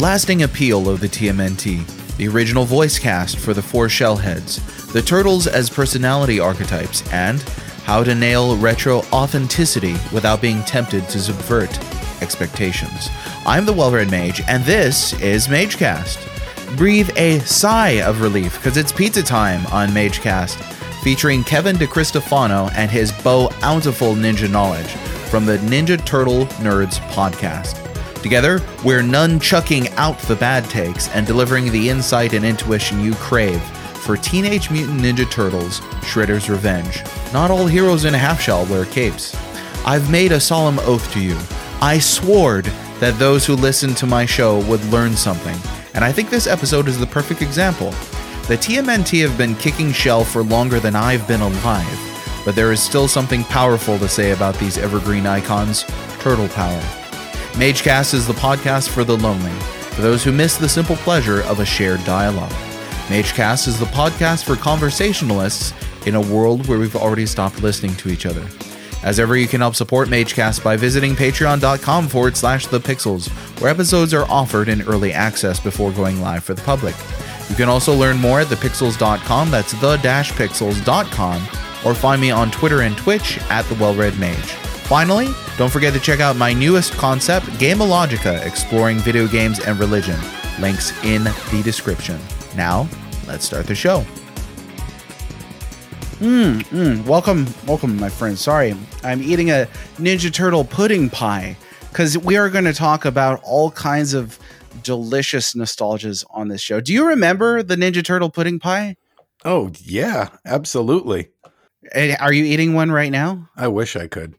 lasting appeal of the TMNT, the original voice cast for the four shellheads, the turtles as personality archetypes, and how to nail retro authenticity without being tempted to subvert expectations. I'm the Well Read Mage, and this is MageCast. Breathe a sigh of relief because it's pizza time on MageCast, featuring Kevin DeCristofano and his bow bountiful ninja knowledge from the Ninja Turtle Nerds podcast. Together, we're nunchucking out the bad takes and delivering the insight and intuition you crave for Teenage Mutant Ninja Turtles Shredder's Revenge. Not all heroes in a half shell wear capes. I've made a solemn oath to you. I swore that those who listen to my show would learn something, and I think this episode is the perfect example. The TMNT have been kicking shell for longer than I've been alive, but there is still something powerful to say about these evergreen icons turtle power. MageCast is the podcast for the lonely, for those who miss the simple pleasure of a shared dialogue. MageCast is the podcast for conversationalists in a world where we've already stopped listening to each other. As ever, you can help support MageCast by visiting patreon.com forward slash the pixels, where episodes are offered in early access before going live for the public. You can also learn more at thepixels.com, that's the pixels.com, or find me on Twitter and Twitch at the Well Read Mage. Finally, don't forget to check out my newest concept, Gameologica, exploring video games and religion. Links in the description. Now, let's start the show. Mm, mm, welcome, welcome, my friends. Sorry, I'm eating a Ninja Turtle pudding pie because we are going to talk about all kinds of delicious nostalgias on this show. Do you remember the Ninja Turtle pudding pie? Oh, yeah, absolutely. Are you eating one right now? I wish I could.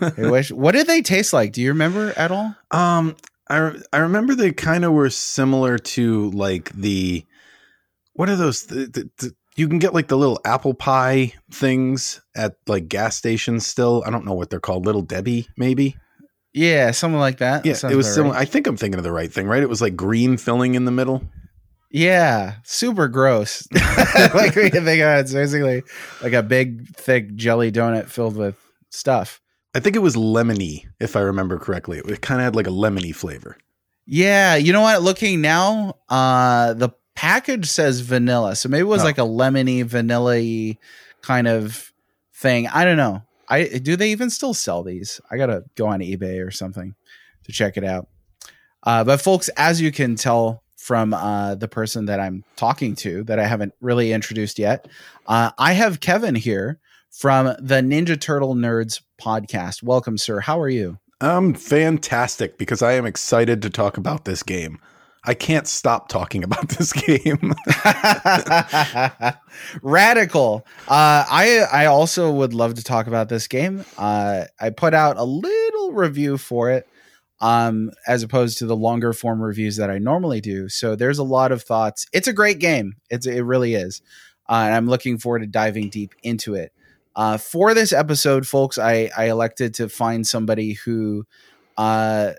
I wish. What did they taste like? Do you remember at all? um, I I remember they kind of were similar to like the what are those? The, the, the, you can get like the little apple pie things at like gas stations. Still, I don't know what they're called. Little Debbie, maybe. Yeah, something like that. Yeah, That it was similar. right. I think I'm thinking of the right thing, right? It was like green filling in the middle. Yeah, super gross. like when you think of it, it's basically like a big, thick jelly donut filled with stuff. I think it was lemony, if I remember correctly. It kind of had like a lemony flavor. Yeah, you know what? Looking now, uh, the package says vanilla, so maybe it was Oh. like a lemony, vanilla kind of thing. I don't know. I do they even still sell these? I gotta go on eBay or something to check it out. Uh, but folks, as you can tell from uh, the person that I'm talking to, that I haven't really introduced yet, uh, I have Kevin here from the Ninja Turtle Nerds podcast. Welcome, sir. How are you? I'm fantastic because I am excited to talk about this game. I can't stop talking about this game. Radical. Uh, I I also would love to talk about this game. Uh, I put out a little review for it, um, as opposed to the longer form reviews that I normally do. So there's a lot of thoughts. It's a great game. It's it really is, uh, and I'm looking forward to diving deep into it. Uh, for this episode, folks, I I elected to find somebody who, uh.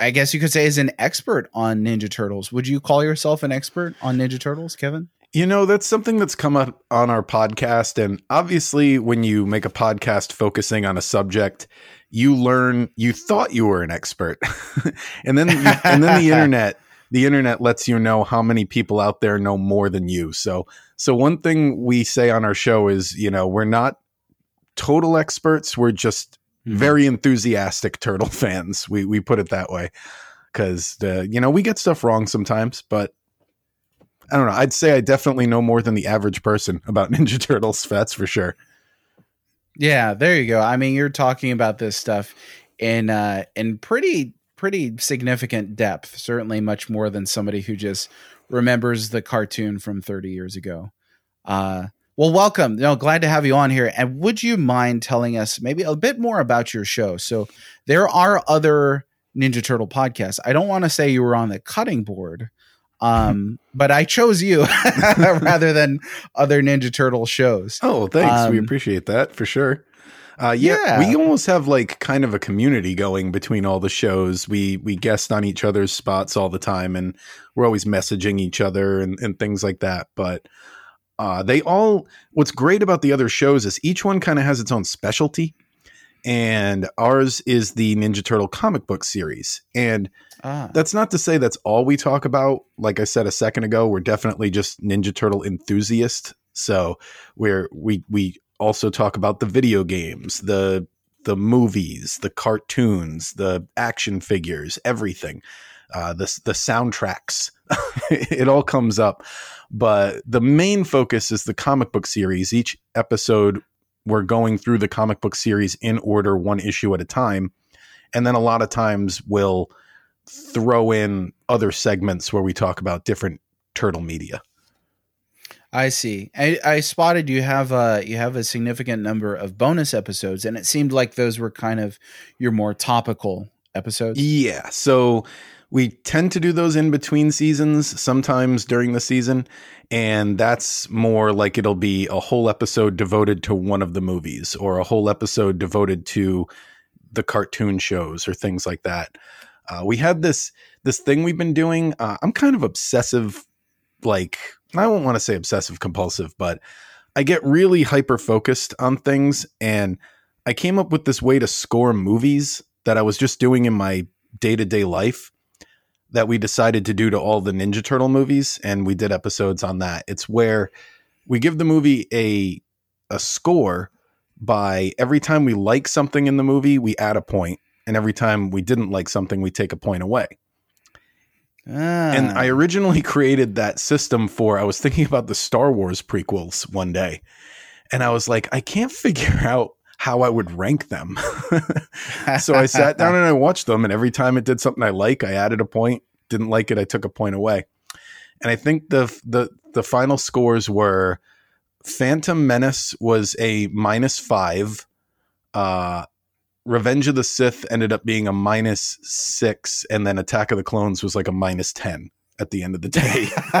I guess you could say is an expert on Ninja Turtles. Would you call yourself an expert on Ninja Turtles, Kevin? You know, that's something that's come up on our podcast. And obviously, when you make a podcast focusing on a subject, you learn you thought you were an expert. and then you, and then the internet the internet lets you know how many people out there know more than you. So so one thing we say on our show is, you know, we're not total experts, we're just very enthusiastic turtle fans. We we put it that way because uh, you know we get stuff wrong sometimes, but I don't know. I'd say I definitely know more than the average person about Ninja Turtles. That's for sure. Yeah, there you go. I mean, you're talking about this stuff in uh in pretty pretty significant depth, certainly much more than somebody who just remembers the cartoon from 30 years ago. Uh well, welcome. You know, glad to have you on here. And would you mind telling us maybe a bit more about your show? So there are other Ninja Turtle podcasts. I don't want to say you were on the cutting board, um, but I chose you rather than other Ninja Turtle shows. Oh, thanks. we Um, appreciate that for sure. Uh, yeah, Yeah. we almost have like kind of a community going between all the shows. We we guest on each other's spots all the time, and we're always messaging each other and, and things like that. But uh, they all, what's great about the other shows is each one kind of has its own specialty. And ours is the Ninja Turtle comic book series. And Ah. that's not to say that's all we talk about. Like I said a second ago, we're definitely just Ninja Turtle enthusiasts. So we're we we also talk about the video games, the the movies, the cartoons, the action figures, everything. Uh, the the soundtracks, it all comes up. But the main focus is the comic book series. Each episode, we're going through the comic book series in order, one issue at a time, and then a lot of times we'll throw in other segments where we talk about different turtle media. I see. I, I spotted you have a you have a significant number of bonus episodes, and it seemed like those were kind of your more topical episodes. Yeah. So we tend to do those in between seasons, sometimes during the season. And that's more like it'll be a whole episode devoted to one of the movies or a whole episode devoted to the cartoon shows or things like that. Uh, we had this this thing we've been doing. Uh, I'm kind of obsessive, like I won't want to say obsessive compulsive, but I get really hyper focused on things, and I came up with this way to score movies that I was just doing in my day to day life that we decided to do to all the Ninja Turtle movies, and we did episodes on that. It's where we give the movie a a score by every time we like something in the movie, we add a point, and every time we didn't like something, we take a point away. Ah. And I originally created that system for I was thinking about the Star Wars prequels one day. And I was like, I can't figure out how I would rank them. so I sat down and I watched them and every time it did something I like, I added a point. Didn't like it, I took a point away. And I think the the the final scores were Phantom Menace was a minus 5. Uh Revenge of the Sith ended up being a minus 6 and then Attack of the Clones was like a minus 10 at the end of the day.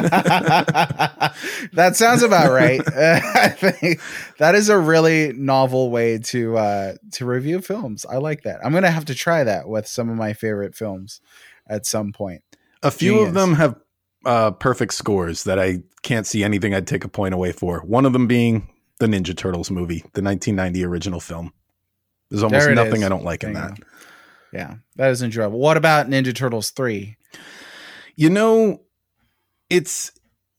that sounds about right. I think that is a really novel way to uh, to review films. I like that. I'm gonna have to try that with some of my favorite films at some point. A few Genius. of them have uh, perfect scores that I can't see anything I'd take a point away for. One of them being the Ninja Turtles movie, the 1990 original film. There's almost There nothing is. I don't like in that. Yeah, that is enjoyable. What about Ninja Turtles three? You know, it's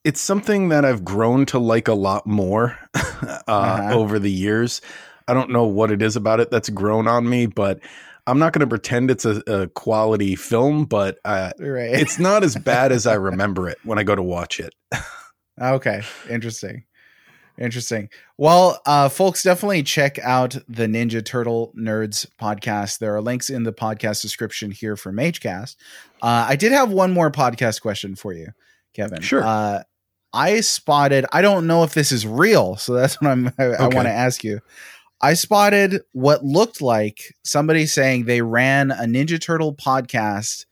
it's something that I've grown to like a lot more uh, Uh-huh. over the years. I don't know what it is about it that's grown on me, but I'm not going to pretend it's a, a quality film, but uh, Right. it's not as bad as I remember it when I go to watch it. Okay, interesting. Interesting. Well, uh, folks, definitely check out the Ninja Turtle Nerds podcast. There are links in the podcast description here for MageCast. Uh, I did have one more podcast question for you, Kevin. Sure. Uh, I spotted. I don't know if this is real, so that's what I'm. I, I want to ask you. I spotted what looked like somebody saying they ran a Ninja Turtle podcast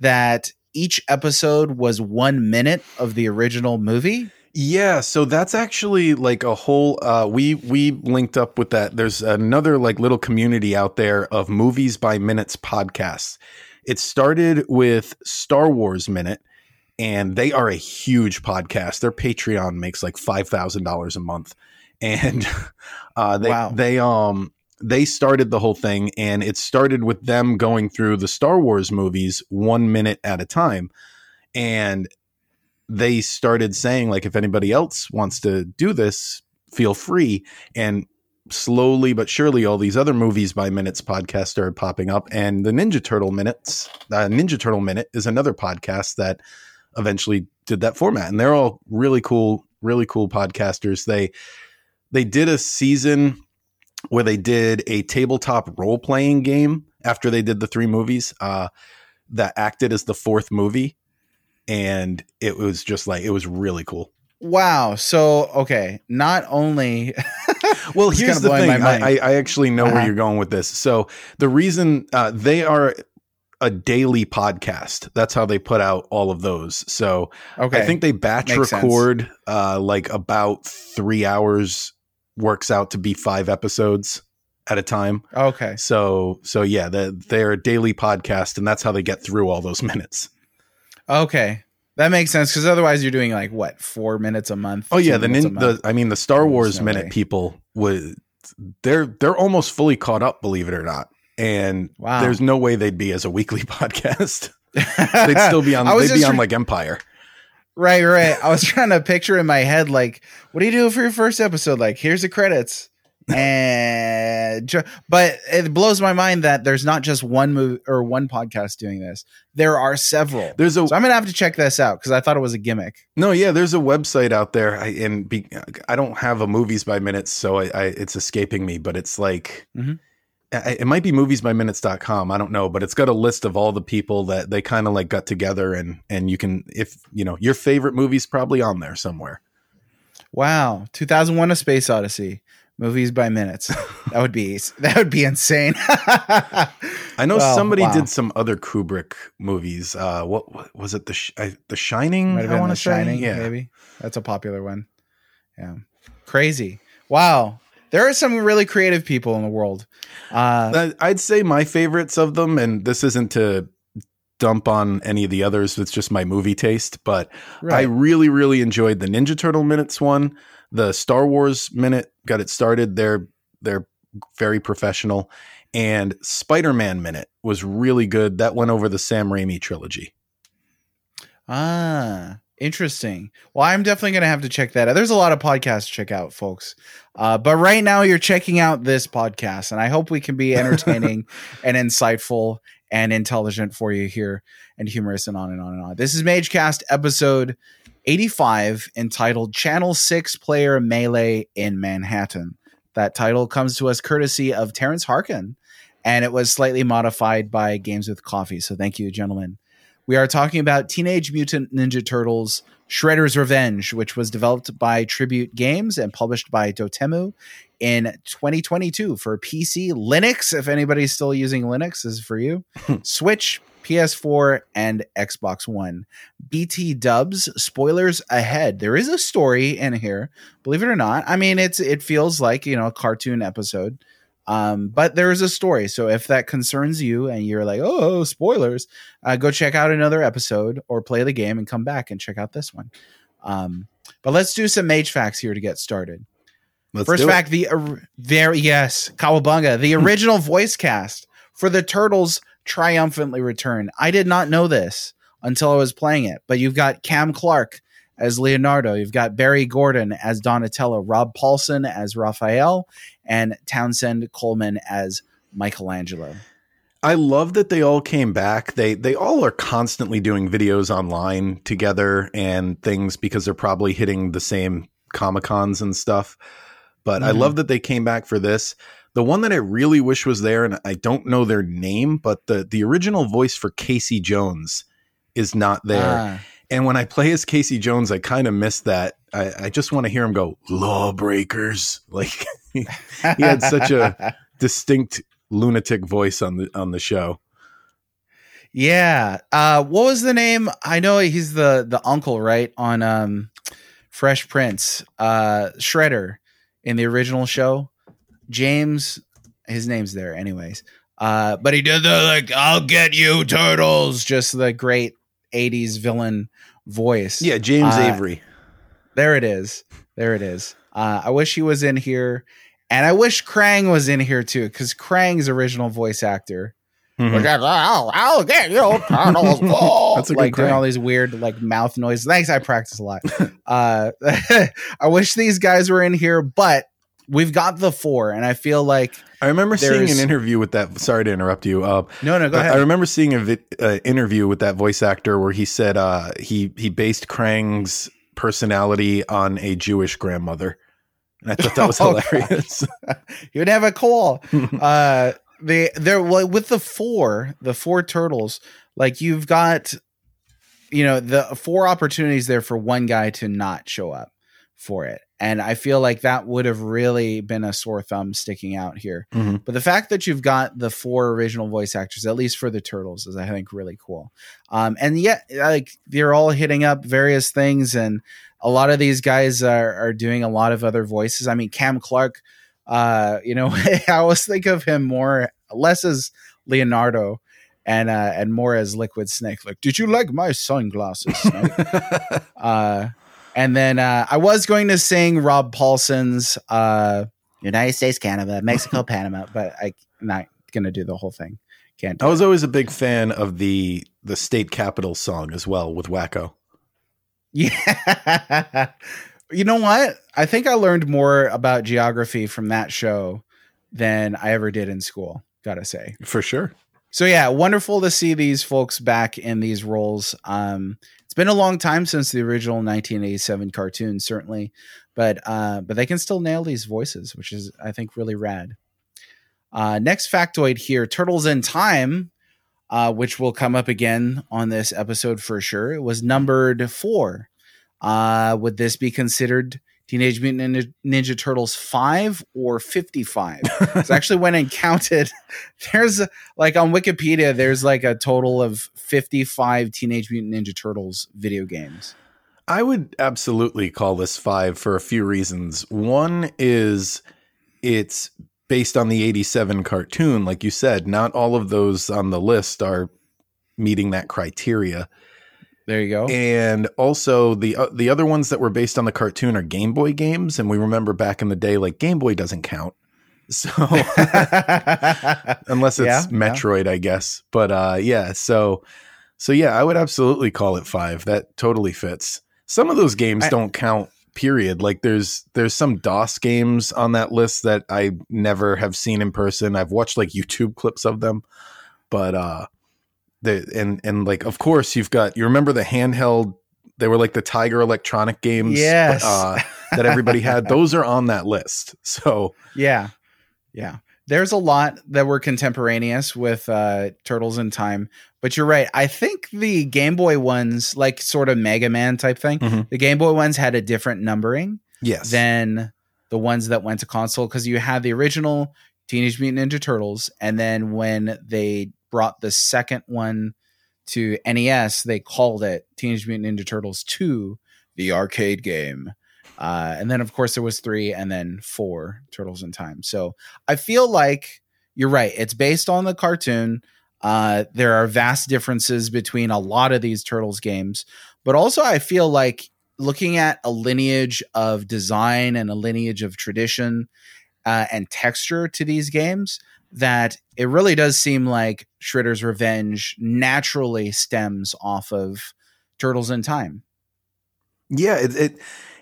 that each episode was one minute of the original movie. Yeah, so that's actually like a whole uh we we linked up with that. There's another like little community out there of movies by minutes podcasts. It started with Star Wars Minute and they are a huge podcast. Their Patreon makes like $5,000 a month. And uh they Wow. they um they started the whole thing and it started with them going through the Star Wars movies 1 minute at a time. And they started saying like if anybody else wants to do this feel free. And slowly but surely all these other movies by minutes podcasts started popping up. And the ninja turtle minutes uh, ninja turtle minute is another podcast that eventually did that format. And they're all really cool really cool podcasters. They they did a season where they did a tabletop role playing game after they did the three movies. Uh, that acted as the fourth movie and it was just like it was really cool. Wow. So okay, not only Well, here's the thing. I. I, actually know Uh-huh. where you're going with this. So the reason uh, they are a daily podcast. That's how they put out all of those. So okay, I think they batch Makes record uh, like about three hours. Works out to be five episodes at a time. okay, So so yeah, the, they're a daily podcast, and that's how they get through all those minutes. Okay, that makes sense because otherwise you're doing like what four minutes a month. Oh yeah, the nin- the? I mean the Star Wars no minute way. people would they're they're almost fully caught up, believe it or not. And Wow. there's no way they'd be as a weekly podcast. they'd still be on. They'd be on try- like Empire. Right, right. I was trying to picture in my head, like, what do you do for your first episode? Like, here's the credits. And, but it blows my mind that there's not just one movie or one podcast doing this. There are several. There's a So I'm gonna have to check this out because I thought it was a gimmick. no, yeah. There's a website out there, I, and be, I don't have a movies by minutes, so I, I it's escaping me. But it's like Mhm. I- it might be movies by moviesbyminutes.com. I don't know, but it's got a list of all the people that they kind of like got together, and and you can if you know your favorite movie's probably on there somewhere. Wow, 2001: A Space Odyssey. Movies by minutes. That would be that would be insane. I know Well, somebody wow. did some other Kubrick movies. Uh, what, what was it? The Sh- I, The Shining. I want to say. Shining, Yeah. maybe. That's a popular one. Yeah. Crazy. Wow. There are some really creative people in the world. Uh, I'd say my favorites of them, and this isn't to dump on any of the others. It's just my movie taste, but I really, really enjoyed the Ninja Turtle minutes one, the Star Wars minute got it started. They're they're very professional, and Spider Man minute was really good. That went over the Sam Raimi trilogy. Ah, interesting. Well, I'm definitely going to have to check that out. There's a lot of podcasts to check out, folks. Uh, but right now, you're checking out this podcast, and I hope we can be entertaining and insightful and intelligent for you here and humorous and on and on and on. This is Magecast episode 85 entitled Channel 6 Player Melee in Manhattan. That title comes to us courtesy of Terrence Harkin, and it was slightly modified by Games with Coffee. So thank you, gentlemen. We are talking about Teenage Mutant Ninja Turtles Shredder's Revenge, which was developed by Tribute Games and published by Dotemu in 2022 for PC, Linux, if anybody's still using Linux, this is for you, Switch, PS4, and Xbox One. BT dubs, spoilers ahead. There is a story in here, believe it or not. I mean, it's it feels like, you know, a cartoon episode. Um, but there is a story. So if that concerns you and you're like, oh, spoilers, uh, go check out another episode or play the game and come back and check out this one. Um, but let's do some mage facts here to get started. Let's First do it. fact: the or- very yes, Cowabunga, the original voice cast for the Turtles triumphantly return. I did not know this until I was playing it, but you've got Cam Clarke as Leonardo, you've got Barry Gordon as Donatello, Rob Paulsen as Raphael, and Townsend Coleman as Michelangelo. I love that they all came back. They they all are constantly doing videos online together and things because they're probably hitting the same Comic Cons and stuff. But I Mhm. love that they came back for this. The one that I really wish was there, and I don't know their name, but the the original voice for Casey Jones is not there. Ah. And when I play as Casey Jones, I kind of miss that. I, I just want to hear him go lawbreakers. Like he had such a distinct lunatic voice on the on the show. Yeah. Uh what was the name? I know he's the the uncle, right? On um Fresh Prince. Uh Shredder in the original show. James his name's there anyways. Uh but he did the like I'll get you turtles just the great 80s villain voice. Yeah, James Uh, Avery. There it is. There it is. Uh I wish he was in here and I wish Krang was in here too cuz Krang's original voice actor Mhm. like, I'll, I'll get you turtles. That's a good like doing all these weird like mouth noises. Thanks, I practice a lot. uh, I wish these guys were in here, but we've got the four, and I feel like I remember seeing an interview with that. Sorry to interrupt you. Uh, no, no, go I- ahead. I remember seeing a vi- uh, interview with that voice actor where he said uh, he he based Krang's personality on a Jewish grandmother, and I thought that was Oh, hilarious. you would have a call. uh, they they're well, with the four, the four turtles. Like you've got, you know, the four opportunities there for one guy to not show up for it, and I feel like that would have really been a sore thumb sticking out here. Mhm. But the fact that you've got the four original voice actors, at least for the turtles, is I think really cool. Um, and yet, like they're all hitting up various things, and a lot of these guys are, are doing a lot of other voices. I mean, Cam Clarke, uh, you know, I always think of him more less as Leonardo and uh, and more as Liquid Snake. Like, did you like my sunglasses? Uh, and then uh, I was going to sing Rob Paulsen's, uh, United States, Canada, Mexico, Panama. But I'm not gonna do the whole thing. Can't. I was always a big fan of the the state capital song as well with Wakko. Yeah. you know what? I think I learned more about geography from that show than I ever did in school. Gotta say, for sure. So yeah, wonderful to see these folks back in these roles. Um, it's been a long time since the original 1987 cartoon, certainly, but uh, but they can still nail these voices, which is I think really rad. Uh, next factoid here: Turtles in Time, uh, which will come up again on this episode for sure. It was numbered four. Uh, would this be considered Teenage Mutant Ninja, Ninja Turtles 5 or 55. so I actually went and counted. There's like on Wikipedia, there's like a total of 55 Teenage Mutant Ninja Turtles video games. I would absolutely call this five for a few reasons. One is it's based on the 87 cartoon. Like you said, not all of those on the list are meeting that criteria. There you go. And also the uh, the other ones that were based on the cartoon are Game Boy games, and we remember back in the day, like Game Boy doesn't count. So unless it's yeah, Metroid, yeah. I guess. But uh, yeah, so so yeah, I would absolutely call it five. That totally fits. Some of those games I, don't count. Period. Like there's there's some DOS games on that list that I never have seen in person. I've watched like YouTube clips of them, but uh the and and like of course you've got you remember the handheld they were like the Tiger Electronic games yes. uh, that everybody had. Those are on that list. So yeah, yeah. There's a lot that were contemporaneous with uh, Turtles in Time, but you're right. I think the Game Boy ones, like sort of Mega Man type thing, mm-hmm. the Game Boy ones had a different numbering. Yes. Than the ones that went to console because you had the original Teenage Mutant Ninja Turtles, and then when they brought the second one to NES, they called it Teenage Mutant Ninja Turtles 2, the arcade game. Uh, and then, of course, there was three and then four Turtles in Time. So I feel like you're right. It's based on the cartoon. Uh, there are vast differences between a lot of these Turtles games, but also I feel like looking at a lineage of design and a lineage of tradition uh, and texture to these games, that it really does seem like Shredder's Revenge naturally stems off of Turtles in Time. Yeah, it, it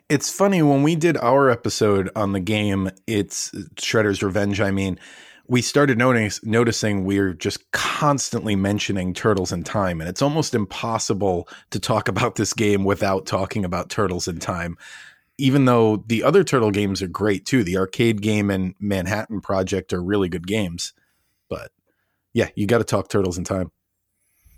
it's funny when we did our episode on the game. It's Shredder's Revenge. I mean, we started notice, noticing we're just constantly mentioning Turtles in Time, and it's almost impossible to talk about this game without talking about Turtles in Time even though the other turtle games are great too the arcade game and manhattan project are really good games but yeah you got to talk turtles in time.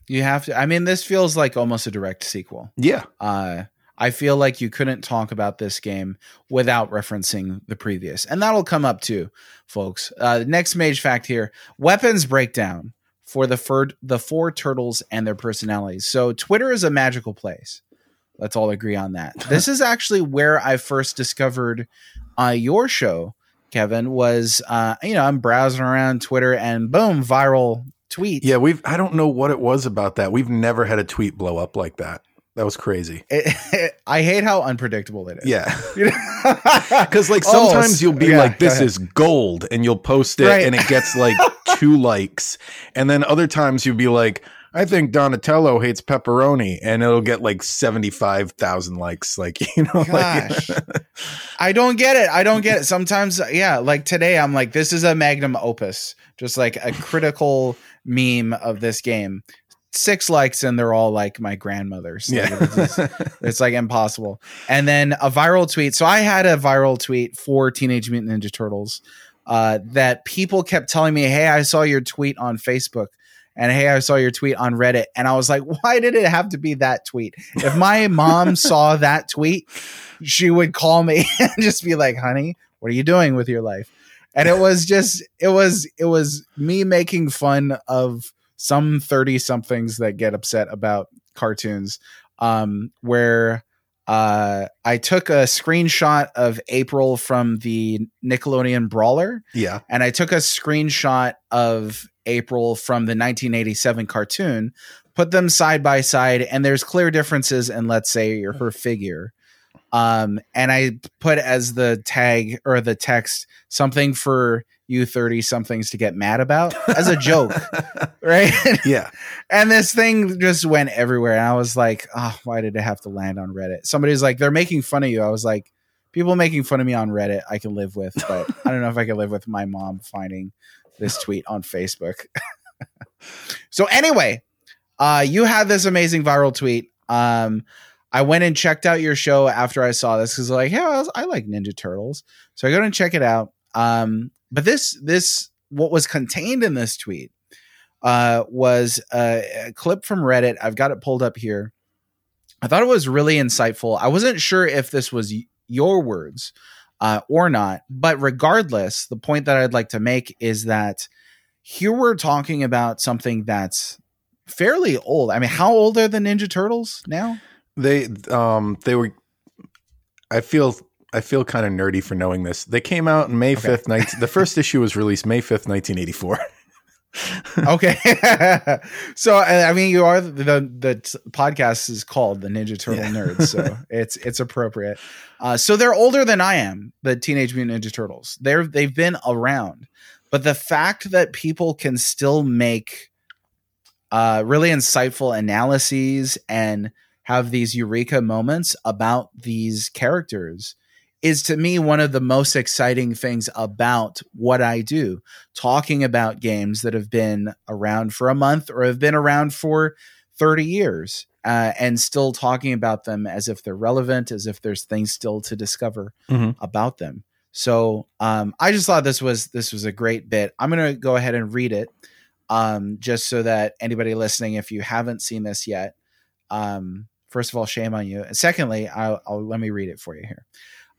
You have to i mean this feels like almost a direct sequel. Yeah. Uh i feel like you couldn't talk about this game without referencing the previous and that'll come up too folks. Uh next mage fact here weapons breakdown for the fur- the four turtles and their personalities. So twitter is a magical place Let's all agree on that. this is actually where I first discovered uh, your show, Kevin. Was uh, you know I'm browsing around Twitter and boom, viral tweet. Yeah, we've. I don't know what it was about that. We've never had a tweet blow up like that. That was crazy. It, it, I hate how unpredictable it is. Yeah. Because, like, sometimes oh, you'll be yeah, like, this is gold, and you'll post it, right. and it gets like two likes. And then other times you'll be like, I think Donatello hates pepperoni, and it'll get like seventy five thousand likes. Like you know, Gosh. like I don't get it. I don't get it. Sometimes, yeah, like today, I'm like, this is a magnum opus, just like a critical meme of this game. Six likes, and they're all like my grandmother's. Yeah, it's, it's like impossible. And then a viral tweet. So I had a viral tweet for Teenage Mutant Ninja Turtles. Uh, that people kept telling me, "Hey, I saw your tweet on Facebook." And hey, I saw your tweet on Reddit. And I was like, why did it have to be that tweet? If my mom saw that tweet, she would call me and just be like, honey, what are you doing with your life? And it was just, it was, it was me making fun of some 30 somethings that get upset about cartoons, um, where uh, I took a screenshot of April from the Nickelodeon Brawler. Yeah. And I took a screenshot of April from the 1987 cartoon, put them side by side, and there's clear differences in, let's say, her figure. Um, and I put as the tag or the text something for you 30 somethings to get mad about as a joke, right? yeah. and this thing just went everywhere. And I was like, oh, why did it have to land on Reddit? Somebody's like, they're making fun of you. I was like, people making fun of me on Reddit, I can live with, but I don't know if I can live with my mom finding this tweet on Facebook. so anyway, uh, you had this amazing viral tweet. Um, I went and checked out your show after I saw this because like, yeah, I, was, I, like Ninja Turtles, so I go and check it out. Um, but this this what was contained in this tweet uh, was a, a clip from Reddit. I've got it pulled up here. I thought it was really insightful. I wasn't sure if this was y- your words uh, or not, but regardless, the point that I'd like to make is that here we're talking about something that's fairly old. I mean, how old are the Ninja Turtles now? They um they were I feel I feel kind of nerdy for knowing this. They came out in May fifth, okay. 19, the first issue was released May fifth, nineteen eighty four. Okay, so I mean, you are the the podcast is called the Ninja Turtle yeah. Nerds, so it's it's appropriate. Uh, so they're older than I am. The Teenage Mutant Ninja Turtles. They're they've been around, but the fact that people can still make uh, really insightful analyses and have these eureka moments about these characters is to me one of the most exciting things about what I do. Talking about games that have been around for a month or have been around for 30 years uh, and still talking about them as if they're relevant, as if there's things still to discover mm-hmm. about them. So um, I just thought this was this was a great bit. I'm going to go ahead and read it um, just so that anybody listening, if you haven't seen this yet, um, first of all, shame on you. And secondly, I'll, I'll let me read it for you here.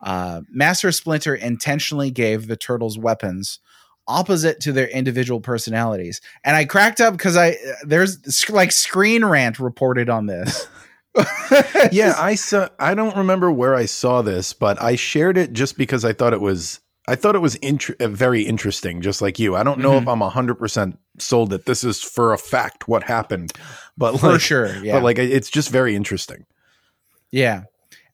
Uh, Master Splinter intentionally gave the turtles weapons opposite to their individual personalities, and I cracked up because I there's like Screen Rant reported on this. yeah, I saw. I don't remember where I saw this, but I shared it just because I thought it was I thought it was int- uh, very interesting, just like you. I don't know mm-hmm. if I'm hundred percent sold that this is for a fact what happened, but for like, sure, yeah. But like, it's just very interesting. Yeah,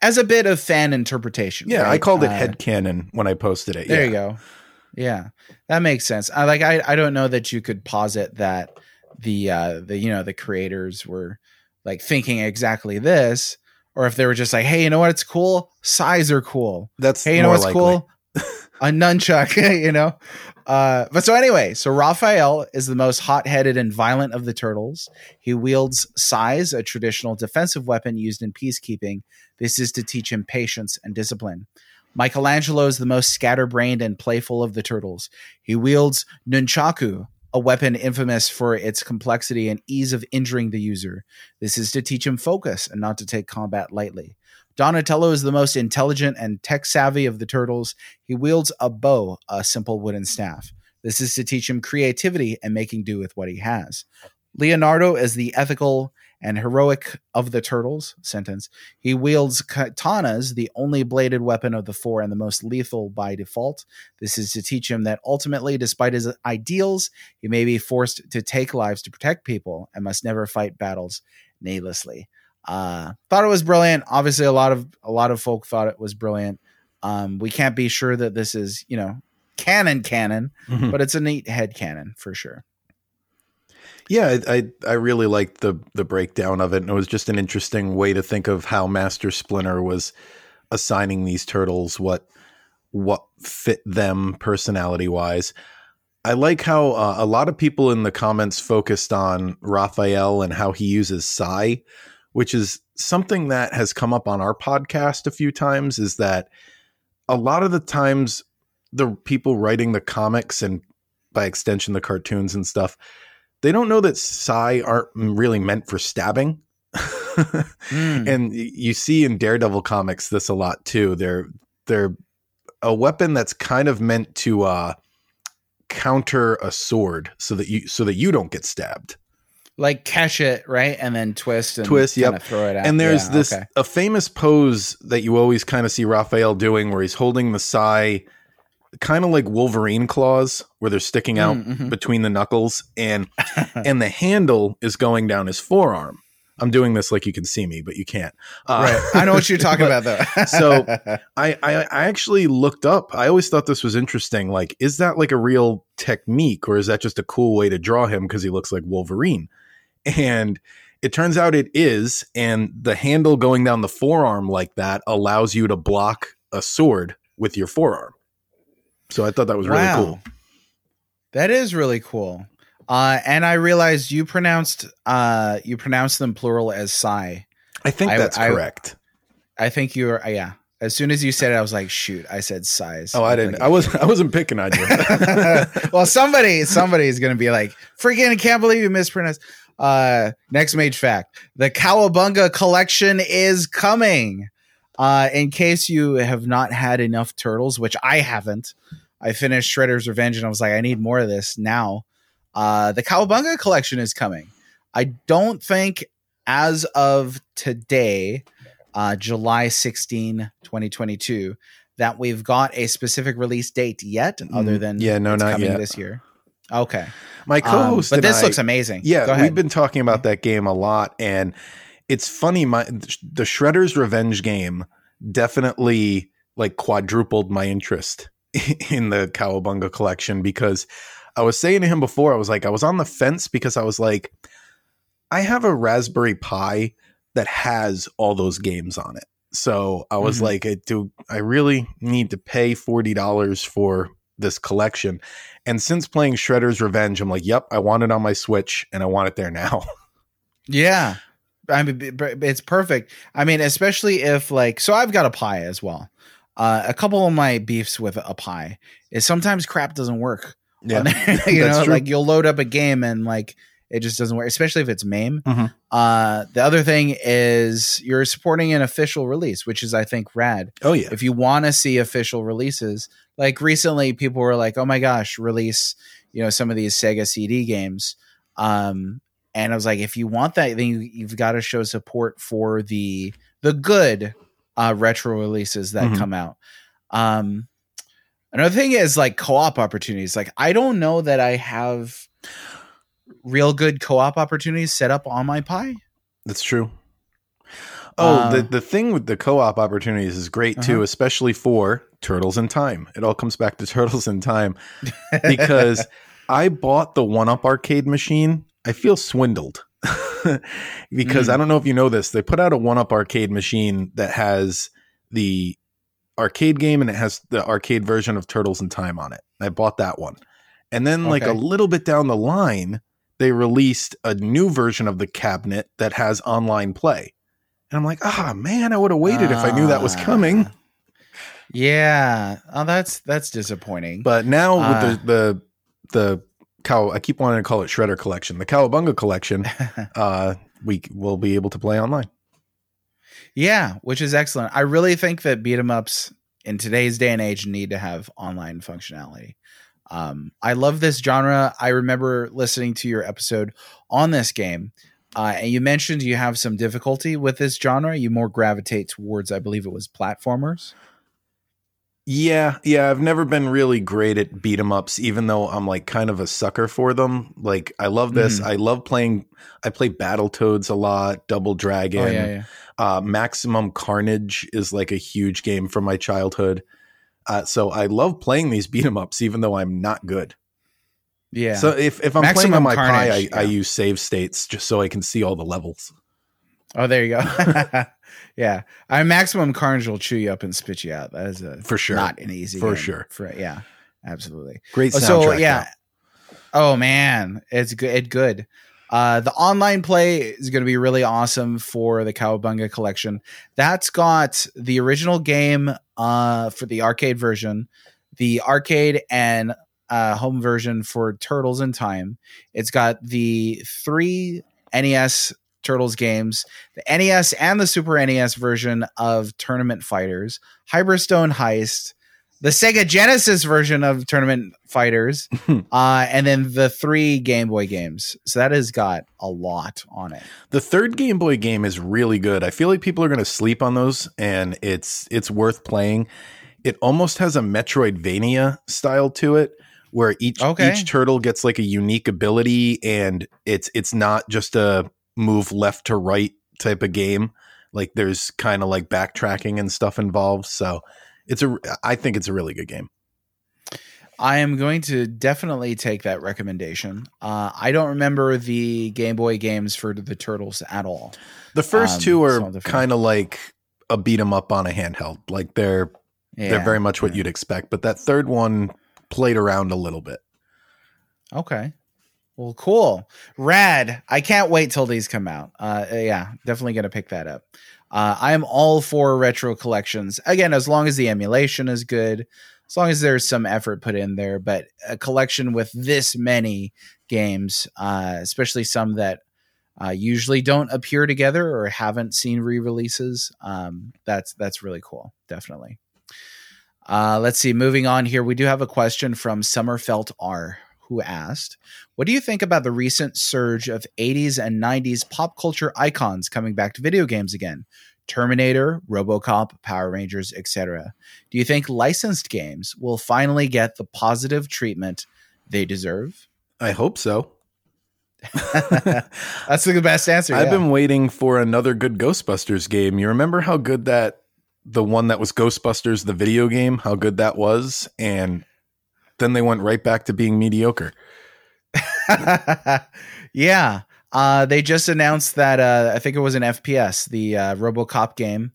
as a bit of fan interpretation. Yeah, right? I called it uh, head canon when I posted it. There yeah. you go. Yeah, that makes sense. I like. I I don't know that you could posit that the uh the you know the creators were like thinking exactly this or if they were just like, hey, you know what? It's cool. Size are cool. That's hey, you know what's likely. cool? a nunchuck, you know. Uh, but so anyway, so Raphael is the most hot-headed and violent of the turtles. He wields size, a traditional defensive weapon used in peacekeeping. This is to teach him patience and discipline. Michelangelo is the most scatterbrained and playful of the turtles. He wields nunchaku, a weapon infamous for its complexity and ease of injuring the user. This is to teach him focus and not to take combat lightly. Donatello is the most intelligent and tech savvy of the turtles. He wields a bo, a simple wooden staff. This is to teach him creativity and making do with what he has. Leonardo is the ethical and heroic of the turtles. Sentence. He wields katanas, the only bladed weapon of the four and the most lethal by default. This is to teach him that ultimately, despite his ideals, he may be forced to take lives to protect people and must never fight battles needlessly. Uh, thought it was brilliant. Obviously, a lot of a lot of folk thought it was brilliant. Um, we can't be sure that this is you know canon canon, mm-hmm. but it's a neat head canon for sure. Yeah, I, I, really liked the the breakdown of it, and it was just an interesting way to think of how Master Splinter was assigning these turtles what what fit them personality wise. I like how uh, a lot of people in the comments focused on Raphael and how he uses sai which is something that has come up on our podcast a few times is that a lot of the times the people writing the comics and by extension the cartoons and stuff they don't know that sai aren't really meant for stabbing. Mm. and you see in daredevil comics this a lot too. They're they're a weapon that's kind of meant to uh counter a sword so that you so that you don't get stabbed. Like catch it right? And then twist and twist yep. throw it out. And there's yeah, this okay. a famous pose that you always kind of see raphael doing where he's holding the sai kind of like wolverine claws where they're sticking out mm, mm-hmm. between the knuckles and and the handle is going down his forearm I'm doing this like you can see me, but you can't. Uh, right. I know what you're talking about, though. so I, I I actually looked up. I always thought this was interesting. Like, is that like a real technique, or is that just a cool way to draw him because he looks like Wolverine? And it turns out it is, and the handle going down the forearm like that allows you to block a sword with your forearm. So I thought that was really wow. cool. That is really cool. Uh, and I realized you pronounced uh, you pronounced them plural as Sai. I think I, that's I, correct. I think you are. Uh, yeah. As soon as you said it, I was like, "Shoot!" I said size. Oh, I didn't. I was. I wasn't picking on you. well, somebody, somebody is going to be like, "Freaking! I can't believe you mispronounced." Uh, next mage fact: the Cowabunga collection is coming. Uh, in case you have not had enough turtles, which I haven't, I finished Shredder's Revenge and I was like, I need more of this now. Uh, the Cowabunga collection is coming. I don't think as of today, uh, July 16, 2022, that we've got a specific release date yet, mm, other than yeah, no, not coming yet. this year. Okay, my um, co-host, um, but this I, looks amazing. Yeah, we've been talking about that game a lot, and it's funny. My the Shredder's Revenge game definitely like quadrupled my interest in the Cowabunga collection because I was saying to him before, I was like, I was on the fence because I was like, I have a Raspberry Pi that has all those games on it. So I was mm-hmm. like, do I really need to pay $40 for this collection? And since playing Shredder's Revenge, I'm like, yep, I want it on my Switch and I want it there now. yeah. I mean, it's perfect. I mean, especially if like, so I've got a Pi as well. Uh, a couple of my beefs with a Pi is sometimes crap doesn't work. Yeah, you know, true. like you'll load up a game and like it just doesn't work, especially if it's MAME. Mm-hmm. Uh, the other thing is you're supporting an official release, which is I think rad. Oh yeah. If you want to see official releases, like recently, people were like, "Oh my gosh, release!" You know, some of these Sega CD games. Um, and I was like, if you want that, then you, you've got to show support for the the good uh, retro releases that mm-hmm. come out. Um, Another thing is like co-op opportunities. Like I don't know that I have real good co-op opportunities set up on my Pi. That's true. Oh, uh, the the thing with the co-op opportunities is great uh-huh. too, especially for Turtles in Time. It all comes back to Turtles in Time because I bought the One Up arcade machine. I feel swindled because mm. I don't know if you know this. They put out a One Up arcade machine that has the arcade game and it has the arcade version of Turtles in Time on it. I bought that one. And then okay. like a little bit down the line, they released a new version of the cabinet that has online play. And I'm like, ah, man, I would have waited uh, if I knew that was coming. Ah. Yeah. Oh, that's that's disappointing. But now uh, with the ah. the the cow, I keep wanting to call it Shredder Collection, the Cowabunga Collection. uh, we will be able to play online. Yeah, which is excellent. I really think that beat 'em ups in today's day and age need to have online functionality. Um, I love this genre. I remember listening to your episode on this game, uh, and you mentioned you have some difficulty with this genre. You more gravitate towards, I believe it was platformers. Yeah, yeah, I've never been really great at beat 'em ups, even though I'm like kind of a sucker for them. Like I love this. Mm-hmm. I love playing. I play Battletoads a lot, Double Dragon. Oh, yeah, yeah. Uh, Maximum Carnage is like a huge game from my childhood. Uh, so I love playing these beat 'em ups, even though I'm not good. Yeah. So if, if I'm Maximum playing on my Carnage, Pi, I, yeah. I use save states just so I can see all the levels. Oh, there you go. yeah, I maximum carnage will chew you up and spit you out. That is a for sure not an easy for sure. For yeah, absolutely great. Soundtrack, so yeah. Though. Oh man, it's good. It's good. Uh, the online play is going to be really awesome for the Cowabunga collection. That's got the original game uh, for the arcade version, the arcade and uh, home version for Turtles in Time. It's got the three NES Turtles games, the NES and the Super NES version of Tournament Fighters, Hyperstone Heist, the Sega Genesis version of Tournament Fighters, uh, and then the three Game Boy games. So that has got a lot on it. The third Game Boy game is really good. I feel like people are going to sleep on those, and it's it's worth playing. It almost has a Metroidvania style to it, where each okay. each turtle gets like a unique ability, and it's it's not just a move left to right type of game. Like there's kind of like backtracking and stuff involved. So it's a I think it's a really good game. I am going to definitely take that recommendation. Uh, I don't remember the Game Boy games for the Turtles at all. The first um, two are kind of like a beat 'em up on a handheld. Like they're yeah, they're very much what yeah. you'd expect. But that third one played around a little bit. Okay. Well, cool. Rad. I can't wait till these come out. Uh, yeah, definitely going to pick that up. Uh, I am all for retro collections. Again, as long as the emulation is good, as long as there's some effort put in there. But a collection with this many games, uh, especially some that uh, usually don't appear together or haven't seen re-releases, um, that's that's really cool. Definitely. Uh, let's see. Moving on here, we do have a question from Summerfelt R who asked, What do you think about the recent surge of 80s and 90s pop culture icons coming back to video games again? Terminator, Robocop, Power Rangers, etc. Do you think licensed games will finally get the positive treatment they deserve? I hope so. That's the best answer. I've yeah. been waiting for another good Ghostbusters game. You remember how good that the one that was Ghostbusters the video game, how good that was and then they went right back to being mediocre. yeah. Uh, they just announced that uh, I think it was an FPS, the uh, RoboCop game.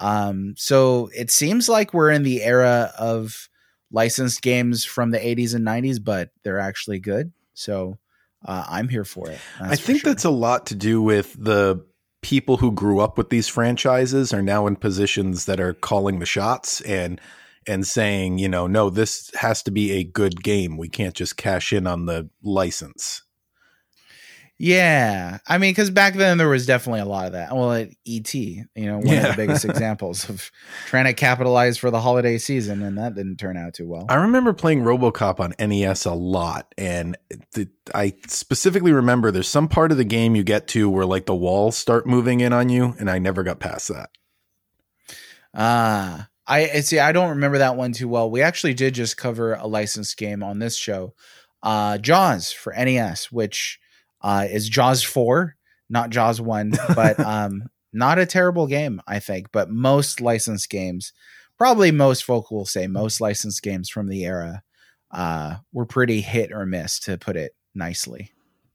Um, so it seems like we're in the era of licensed games from the 80s and 90s, but they're actually good. So uh, I'm here for it. I think sure. that's a lot to do with the people who grew up with these franchises are now in positions that are calling the shots and and saying, you know, no, this has to be a good game. We can't just cash in on the license. Yeah, I mean, because back then there was definitely a lot of that. Well, at ET, you know, one yeah. of the biggest examples of trying to capitalize for the holiday season, and that didn't turn out too well. I remember playing RoboCop on NES a lot, and the, I specifically remember there's some part of the game you get to where like the walls start moving in on you, and I never got past that. Ah, I see. I don't remember that one too well. We actually did just cover a licensed game on this show, uh, Jaws for NES, which uh, is Jaws four, not Jaws one, but um, not a terrible game, I think. But most licensed games, probably most folk will say most licensed games from the era, uh, were pretty hit or miss, to put it nicely.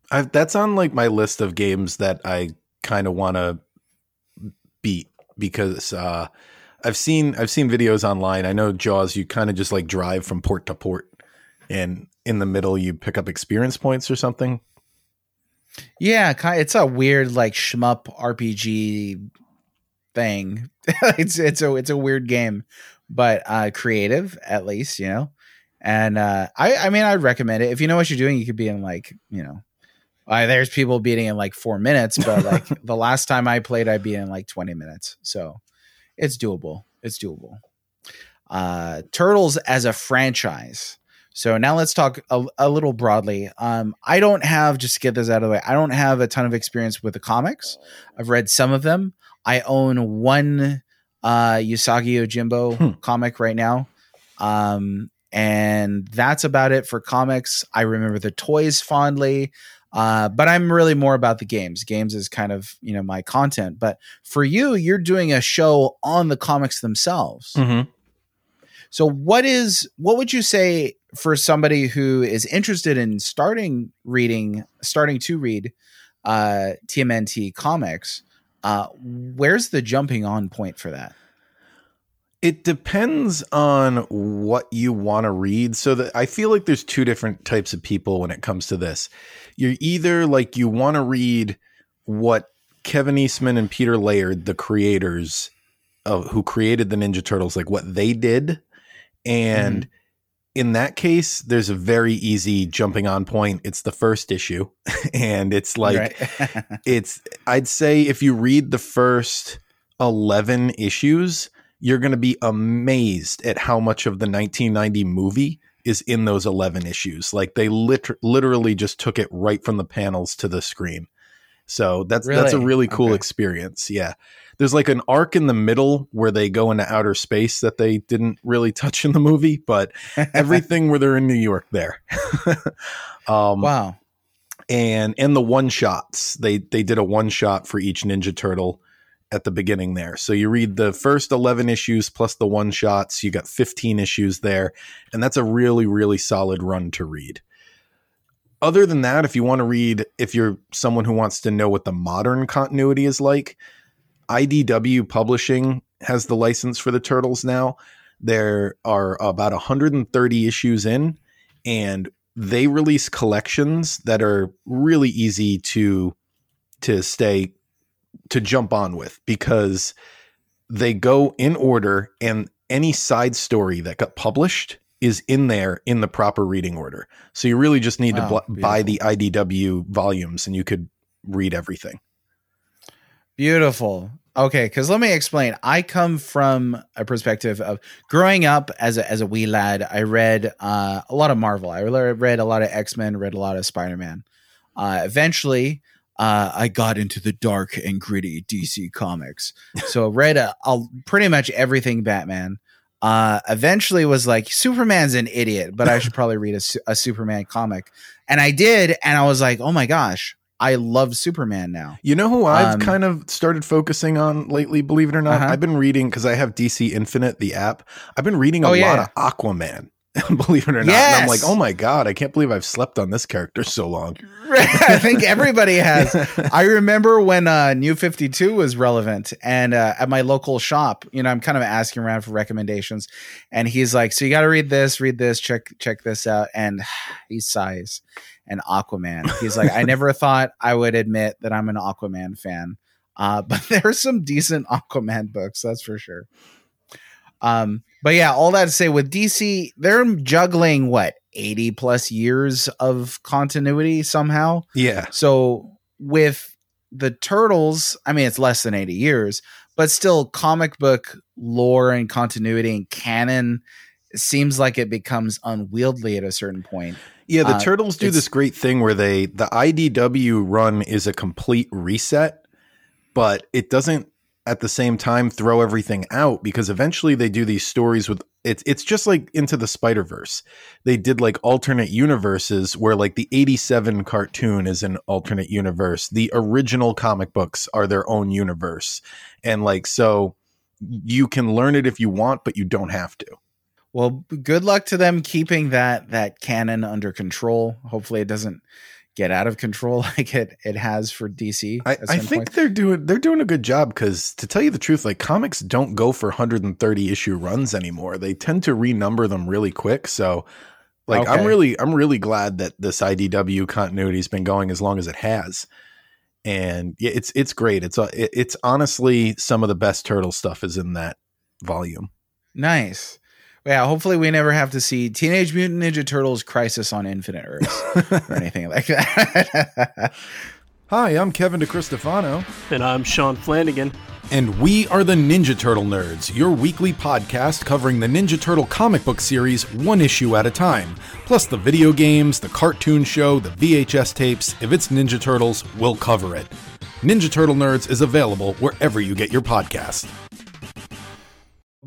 I've, that's on like my list of games that I kind of want to beat because. Uh, I've seen I've seen videos online. I know Jaws. You kind of just like drive from port to port, and in the middle you pick up experience points or something. Yeah, it's a weird like shmup RPG thing. it's it's a it's a weird game, but uh, creative at least, you know. And uh, I I mean I'd recommend it if you know what you're doing. You could be in like you know. Uh, there's people beating in like four minutes, but like the last time I played, I beat in like 20 minutes. So it's doable. It's doable. Uh, Turtles as a franchise. So now let's talk a, a, little broadly. Um, I don't have just to get this out of the way. I don't have a ton of experience with the comics. I've read some of them. I own one uh, Usagi Yojimbo hmm. comic right now, um, and that's about it for comics. I remember the toys fondly. Uh, but I'm really more about the games. Games is kind of you know my content. But for you, you're doing a show on the comics themselves. Mm-hmm. So what is what would you say for somebody who is interested in starting reading, starting to read uh, TMNT comics? Uh, where's the jumping on point for that? It depends on what you want to read. So that I feel like there's two different types of people when it comes to this. You're either like you want to read what Kevin Eastman and Peter Laird, the creators of who created the Ninja Turtles, like what they did. And mm. in that case, there's a very easy jumping on point. It's the first issue. and it's like right. it's I'd say if you read the first 11 issues, you're going to be amazed at how much of the 1990 movie is in those 11 issues. Like they lit- literally just took it right from the panels to the screen. So that's really? that's a really cool okay. experience. Yeah. There's like an arc in the middle where they go into outer space that they didn't really touch in the movie, but everything where they're in New York there. um, wow. and and the one shots. They they did a one shot for each Ninja Turtle at the beginning there. So you read the first 11 issues plus the one shots, you got 15 issues there, and that's a really really solid run to read. Other than that, if you want to read if you're someone who wants to know what the modern continuity is like, IDW Publishing has the license for the Turtles now. There are about 130 issues in and they release collections that are really easy to to stay to jump on with because they go in order and any side story that got published is in there in the proper reading order. So you really just need wow, to bl- buy the IDW volumes and you could read everything. Beautiful. Okay, because let me explain. I come from a perspective of growing up as a as a wee lad. I read uh, a lot of Marvel. I read a lot of X Men. Read a lot of Spider Man. Uh, eventually, uh, I got into the dark and gritty DC comics. So read a, a, pretty much everything Batman. Uh, eventually was like Superman's an idiot, but I should probably read a, a Superman comic, and I did, and I was like, oh my gosh, I love Superman now. You know who I've um, kind of started focusing on lately, believe it or not? Uh-huh. I've been reading because I have DC Infinite, the app. I've been reading a oh, yeah. lot of Aquaman. believe it or not. Yes. And I'm like, oh my God, I can't believe I've slept on this character so long. I think everybody has. I remember when uh, New 52 was relevant and uh, at my local shop, you know, I'm kind of asking around for recommendations. And he's like, so you got to read this, read this, check, check this out. And he sighs and Aquaman. He's like, I never thought I would admit that I'm an Aquaman fan, uh, but there's some decent Aquaman books, that's for sure. Um, but yeah, all that to say, with DC, they're juggling what 80 plus years of continuity somehow. Yeah. So with the Turtles, I mean, it's less than 80 years, but still, comic book lore and continuity and canon seems like it becomes unwieldy at a certain point. Yeah, the uh, Turtles do this great thing where they the IDW run is a complete reset, but it doesn't at the same time throw everything out because eventually they do these stories with it's it's just like into the Spider Verse. They did like alternate universes where like the '87 cartoon is an alternate universe. The original comic books are their own universe, and like so you can learn it if you want, but you don't have to. Well, good luck to them keeping that that canon under control. Hopefully, it doesn't get out of control like it it has for DC. I, I think point. they're doing they're doing a good job because to tell you the truth, like comics don't go for 130 issue runs anymore. They tend to renumber them really quick. So, like, okay. I'm really I'm really glad that this IDW continuity has been going as long as it has. And yeah, it's it's great. It's uh, it's honestly some of the best turtle stuff is in that volume. Nice yeah, hopefully we never have to see Teenage Mutant Ninja Turtles Crisis on Infinite Earths or anything like that. Hi, I'm Kevin DeCristofano. And I'm Sean Flanagan. And we are the Ninja Turtle Nerds, your weekly podcast covering the Ninja Turtle comic book series one issue at a time. Plus the video games, the cartoon show, the VHS tapes. If it's Ninja Turtles, we'll cover it. Ninja Turtle Nerds is available wherever you get your podcast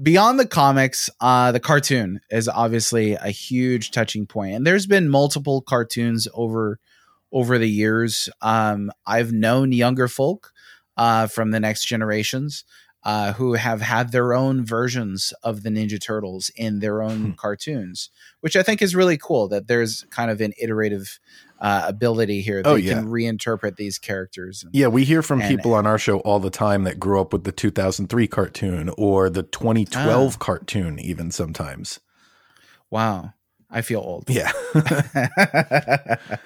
beyond the comics, uh, the cartoon is obviously a huge touching point, and there's been multiple cartoons over over the years. Um, I've known younger folk uh, from the next generations uh, who have had their own versions of the Ninja Turtles in their own hmm. cartoons, which I think is really cool. That there's kind of an iterative uh, ability here. They oh, yeah. can reinterpret these characters. And, yeah, we hear from and, people on our show all the time that grew up with the 2003 cartoon or the 2012 ah. cartoon, even sometimes. Wow. I feel old. Yeah.